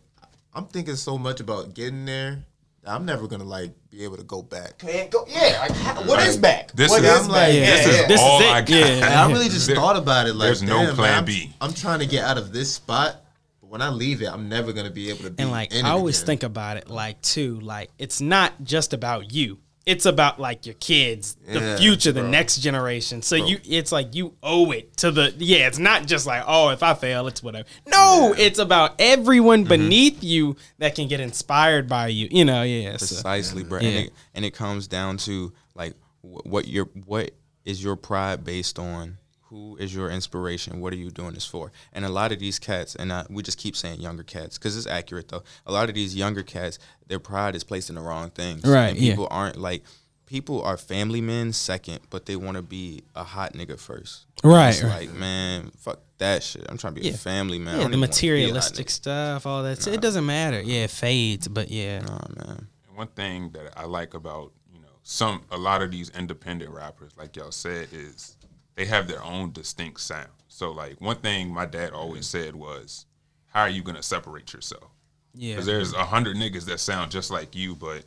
I'm thinking so much about getting there. I'm never gonna like be able to go back. Can't go. Yeah, like, how- what is back? This What is- is I'm back? like, yeah, this is yeah. This is all it, I got. yeah. I really just There- thought about it. Like, there's no damn, man, plan I'm- B. I'm trying to get out of this spot, but when I leave it, I'm never gonna be able to. Be And like in I always again. think about it like too, like it's not just about you. It's about like your kids, the Yeah, future, the bro. next generation. So you it's like you owe it to the yeah, it's not just like, oh, if I fail, it's whatever. No, it's about everyone mm-hmm. beneath you that can get inspired by you. You know, yeah. So, Precisely, bro. Yeah. And, it, and it comes down to like what your what is your pride based on? Who is your inspiration? What are you doing this for? And a lot of these cats, and I, we just keep saying younger cats because it's accurate though. A lot of these younger cats, their pride is placed in the wrong things. Right, And yeah. people aren't like people are family men second, but they want to be a hot nigga first. Right, It's right. like man, fuck that shit. I'm trying to be Yeah. a family man. I yeah, the even wanna be a hot materialistic stuff, all that. It doesn't matter. Yeah, it fades, but yeah. Nah, man. And one thing that I like about you know some a lot of these independent rappers, like y'all said, is they have their own distinct sound. So like one thing my dad always said was, "How are you gonna separate yourself?" Yeah. Because there's a hundred niggas that sound just like you, but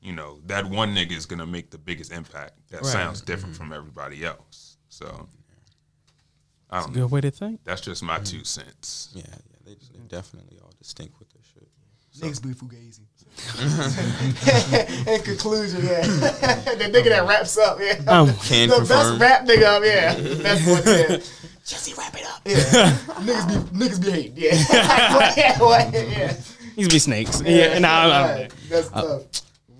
you know that one nigga is gonna make the biggest impact. That Right. sounds different mm-hmm. from everybody else. So I don't know. Good way to think. That's just my two cents. Yeah, yeah. They, they definitely all distinct with their shit. Niggas be fugazi. In conclusion, yeah. the nigga that wraps up, yeah. Um, Can the confirm. best rap nigga up, yeah. That's what it is. Jesse, wrap it up. Yeah. niggas be niggas be hating, yeah. yeah, what? yeah. These be snakes. Yeah, nah, I'm- I'm- Right. That's tough.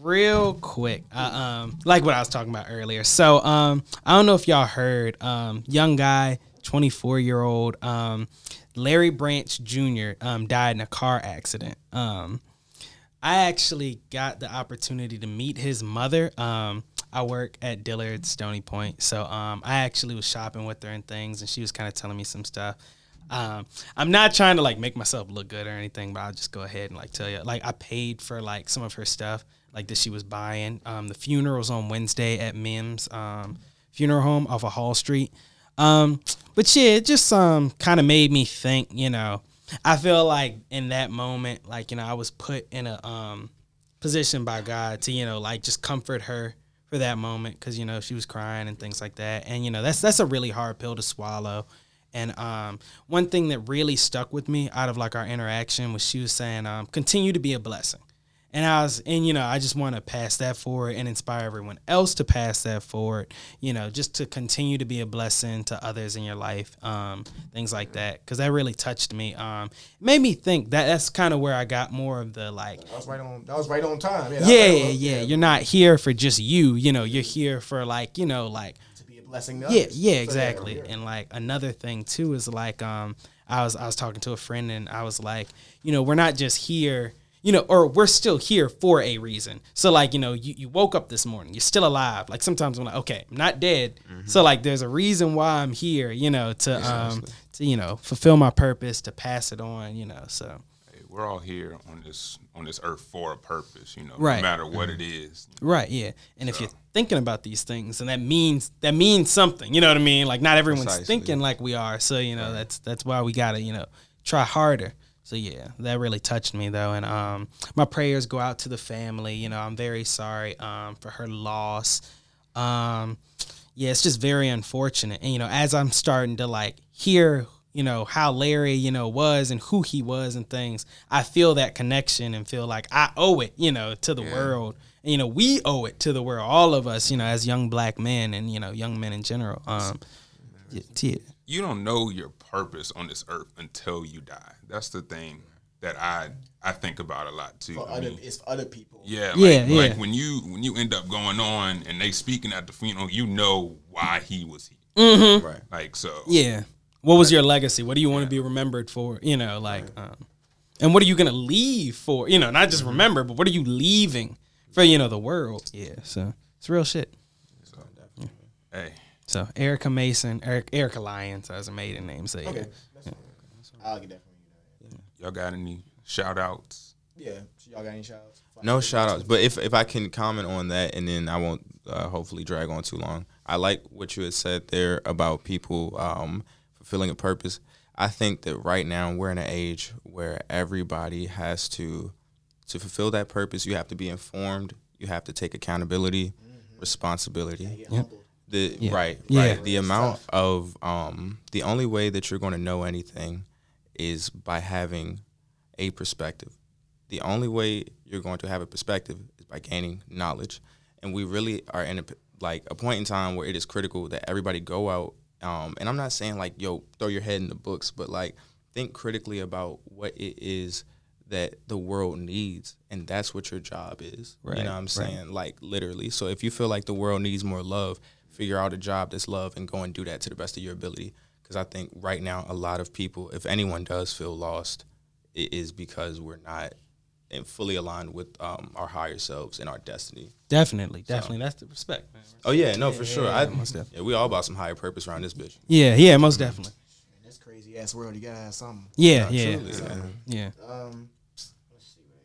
real quick uh, um like what i was talking about earlier so um i don't know if y'all heard um young guy 24 year old um larry branch jr um died in a car accident um i actually got the opportunity to meet his mother um i work at dillard stony point so um i actually was shopping with her and things and she was kind of telling me some stuff Um, I'm not trying to like make myself look good or anything, but I'll just go ahead and like tell you, like I paid for like some of her stuff, like that she was buying. Um, the funeral's on Wednesday at Mims um, Funeral Home off of Hall Street. Um, but yeah, it just um kind of made me think. You know, I feel like in that moment, like you know, I was put in a um position by God to you know like just comfort her for that moment because you know she was crying and things like that, and you know that's that's a really hard pill to swallow. And um, one thing that really stuck with me out of like our interaction was she was saying, um, continue to be a blessing. And I was, and you know, I just want to pass that forward and inspire everyone else to pass that forward. You know, just to continue to be a blessing to others in your life, um, things like that, because that really touched me. Um, made me think that that's kind of where I got more of the like, That was right on. That was right on time. Yeah, yeah, right yeah, on- yeah. You're not here for just you. You know, you're here for like, you know, like To be a blessing. To yeah, others. yeah, So, exactly. yeah. And like another thing too is like um I was I was talking to a friend and I was like, you know, we're not just here, you know, or we're still here for a reason. So like, you know, you, you woke up this morning, you're still alive. Like sometimes I'm like, okay, I'm not dead. So like there's a reason why I'm here, you know, to um to, you know, fulfill my purpose, to pass it on, you know. So Hey, we're all here on this on this earth for a purpose, you know, Right. no matter what it is. Right, yeah. And if you're thinking about these things, and that means that means something. You know what I mean? Like not everyone's Precisely. thinking like we are. So you know that's that's why we gotta you know try harder. So yeah, that really touched me though, and um, my prayers go out to the family. You know, I'm very sorry um for her loss. Um, yeah, it's just very unfortunate. And you know, as I'm starting to like hear, you know, how Larry, you know, was and who he was and things, I feel that connection and feel like I owe it, you know, to the world. And, you know, we owe it to the world, all of us, you know, as young black men and you know, young men in general. Um, yeah, yeah. You don't know your purpose on this earth until you die. That's the thing that I I think about a lot too. For I other, mean, it's for other people. Yeah, like, Yeah, like when you when you end up going on and they speaking at the funeral, you know why he was here. Mm-hmm. Right. Like so, Yeah. What was your legacy? What do you want to be remembered for? You know, like, um, and what are you gonna leave for? You know, not just remember, but what are you leaving for? You know, the world. Yeah. So it's real shit. hey, So Erica Mason, Eric, Erica Lyons as a maiden name. So yeah. Okay. That's. I'll get that from you. y'all got any shout outs? Yeah. Y'all got any shout outs? No shout outs. But if if I can comment on that and then I won't uh, hopefully drag on too long. I like what you had said there about people um, fulfilling a purpose. I think that right now we're in an age where everybody has to to fulfill that purpose. You have to be informed. You have to take accountability, responsibility. Get humbled. The Yeah. right, Yeah. right. The amount of um the only way that you're going to know anything is by having a perspective. The only way you're going to have a perspective is by gaining knowledge. And we really are in a like a point in time where it is critical that everybody go out um and I'm not saying like yo throw your head in the books, but like think critically about what it is that the world needs and that's what your job is. Right, You know what I'm right. saying? Like literally. So if you feel like the world needs more love, figure out a job that's love and go and do that to the best of your ability. Because I think right now a lot of people, if anyone does feel lost, it is because we're not and fully aligned with um, our higher selves and our destiny. Definitely, definitely. That's the respect, man. Oh yeah, no, for sure. I, most definitely. yeah, we all about some higher purpose around this bitch. Yeah, yeah, most definitely. Man, this crazy ass world. You gotta have something. Yeah, yeah, Truly, man. yeah. Um, let's see what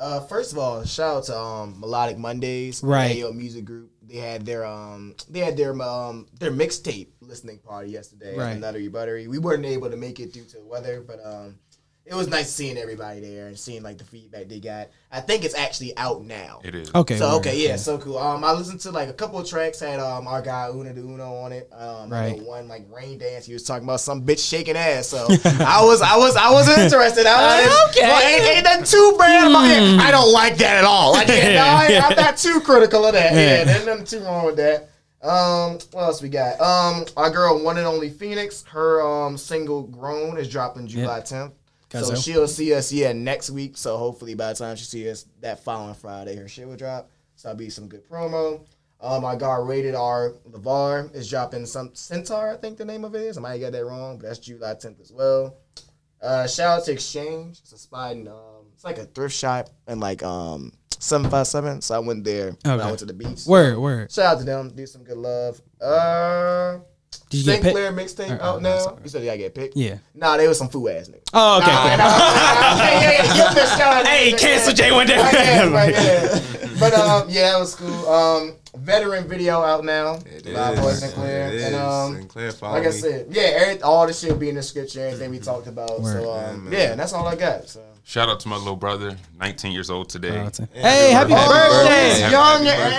I got. Uh, first of all, shout out to um Melodic Mondays, Right. AO Music Group. They had their um they had their um their mixtape listening party yesterday. Right. Nuttery Buttery. We weren't able to make it due to the weather, but um it was nice seeing everybody there and seeing like the feedback they got. I think it's actually out now. It is. Okay. So okay, yeah, so cool. Um, I listened to like a couple of tracks. Had um our guy Una de Uno on it. Um, Right. one like rain dance. He was talking about some bitch shaking ass. So I was I was I was interested. I was Okay. Well, ain't, ain't nothing too bad about it. I don't like that at all. Like, yeah, no, I, I'm not too critical of that. Yeah, Yeah. there's nothing too wrong with that. Um, what else we got? Um, our girl, one and only Phoenix. Her um single "Grown" is dropping July 10th. So she'll see us yeah next week. So hopefully by the time she sees us that following Friday, her shit will drop. So that'll be some good promo. Um, I got rated R Levar is dropping some Centaur, I think the name of it is. I might get that wrong, but that's July 10th as well. Uh, shout out to Exchange. It's a spot in um, it's like a thrift shop and like um seven five seven. So I went there when I went to the beach. Word, word. Shout out to them. Do some good love. Uh, Did you get picked? Sinclair mixtape Or- oh, out no, now. sorry. You said I get picked? Yeah. Nah, they was some foo ass niggas. Oh, okay. Nah, cool. nah, nah, yeah, yeah, yeah. You missed out. Hey, cancel J one day. Right, yeah, right, yeah. But um, yeah, that was cool. Um, veteran video out now. It Live Boy. Sinclair. It And is. um, Sinclair, follow like I said, yeah, every, all this shit will be in the description. Everything we talked about. Word. So um, Yeah, yeah, and that's all I got. So. Shout out to my little brother, 19 years old today. Hey, happy Happy birthday! birthday. young. Happy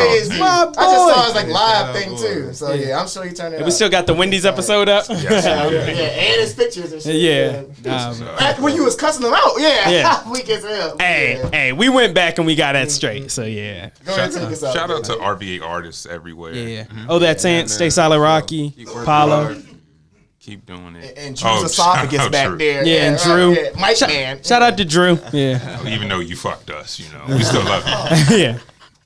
Hey, birthday. My I just saw his like live thing boy. too. So yeah, I'm sure he turned it. We up. still got the Wendy's episode up. Yes. yeah, and his pictures and shit. Yeah. Nah, So, After when you was cussing them out, yeah, Yeah. weak as hell. Hey, yeah. hey, we went back and we got that straight. So yeah. Go ahead and take us out. shout out to. RVA artists everywhere. Yeah. Mm-hmm. Oh, that's Ant, Stay. Solid Rocky, Keep working Paulo. Keep doing it. And Drew's Oh, esophagus shout oh, back Drew. there. Yeah, and right, Drew. Yeah. Mike man. Shout out to Drew. Yeah. Oh, even though you fucked us, you know, we still love you. yeah.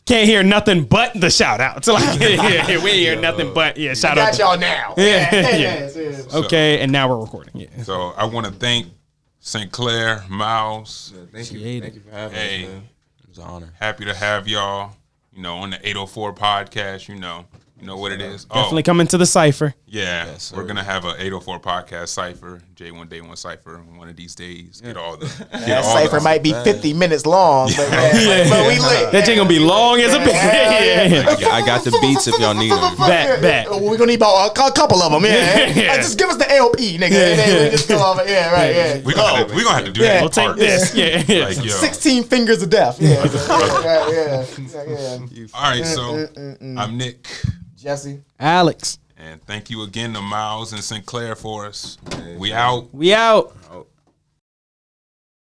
Can't hear nothing but the shout out. outs. Like, yeah, yeah, we hear nothing but yeah, shout out. Got To, y'all now. Yeah, yeah, yeah. yeah, yeah. okay, and now we're recording. Yeah. So I want to thank St. Clair, Miles. Yeah, Thank you. Thank it. you for having Hey. us, man. It was an honor. Happy to have y'all. You know, on the 804 podcast. You know, you know what it is. Definitely oh. coming to the cipher. Yeah, Yes, we're gonna have an 804 podcast cipher, J1 Day One cipher. One of these days, get all the get That all cipher the, might be 50 minutes long, but, yeah, but we lit. That thing gonna be long as a bitch. Yeah, yeah. I got- I got the beats if y'all need them. Back, bet. We're gonna need about a, a couple of them, yeah. Yeah. Uh, just give us the LP, nigga. and then we just go off. Yeah, right, yeah. we gonna have to, we gonna have to do Yeah. that. We'll take this. Yeah, yeah. Like, yo. 16 fingers of death. Yeah, yeah, yeah. All right, so mm, mm, mm, I'm Nick, Jesse. Alex, and thank you again to Miles and Sinclair for us. We out. we out.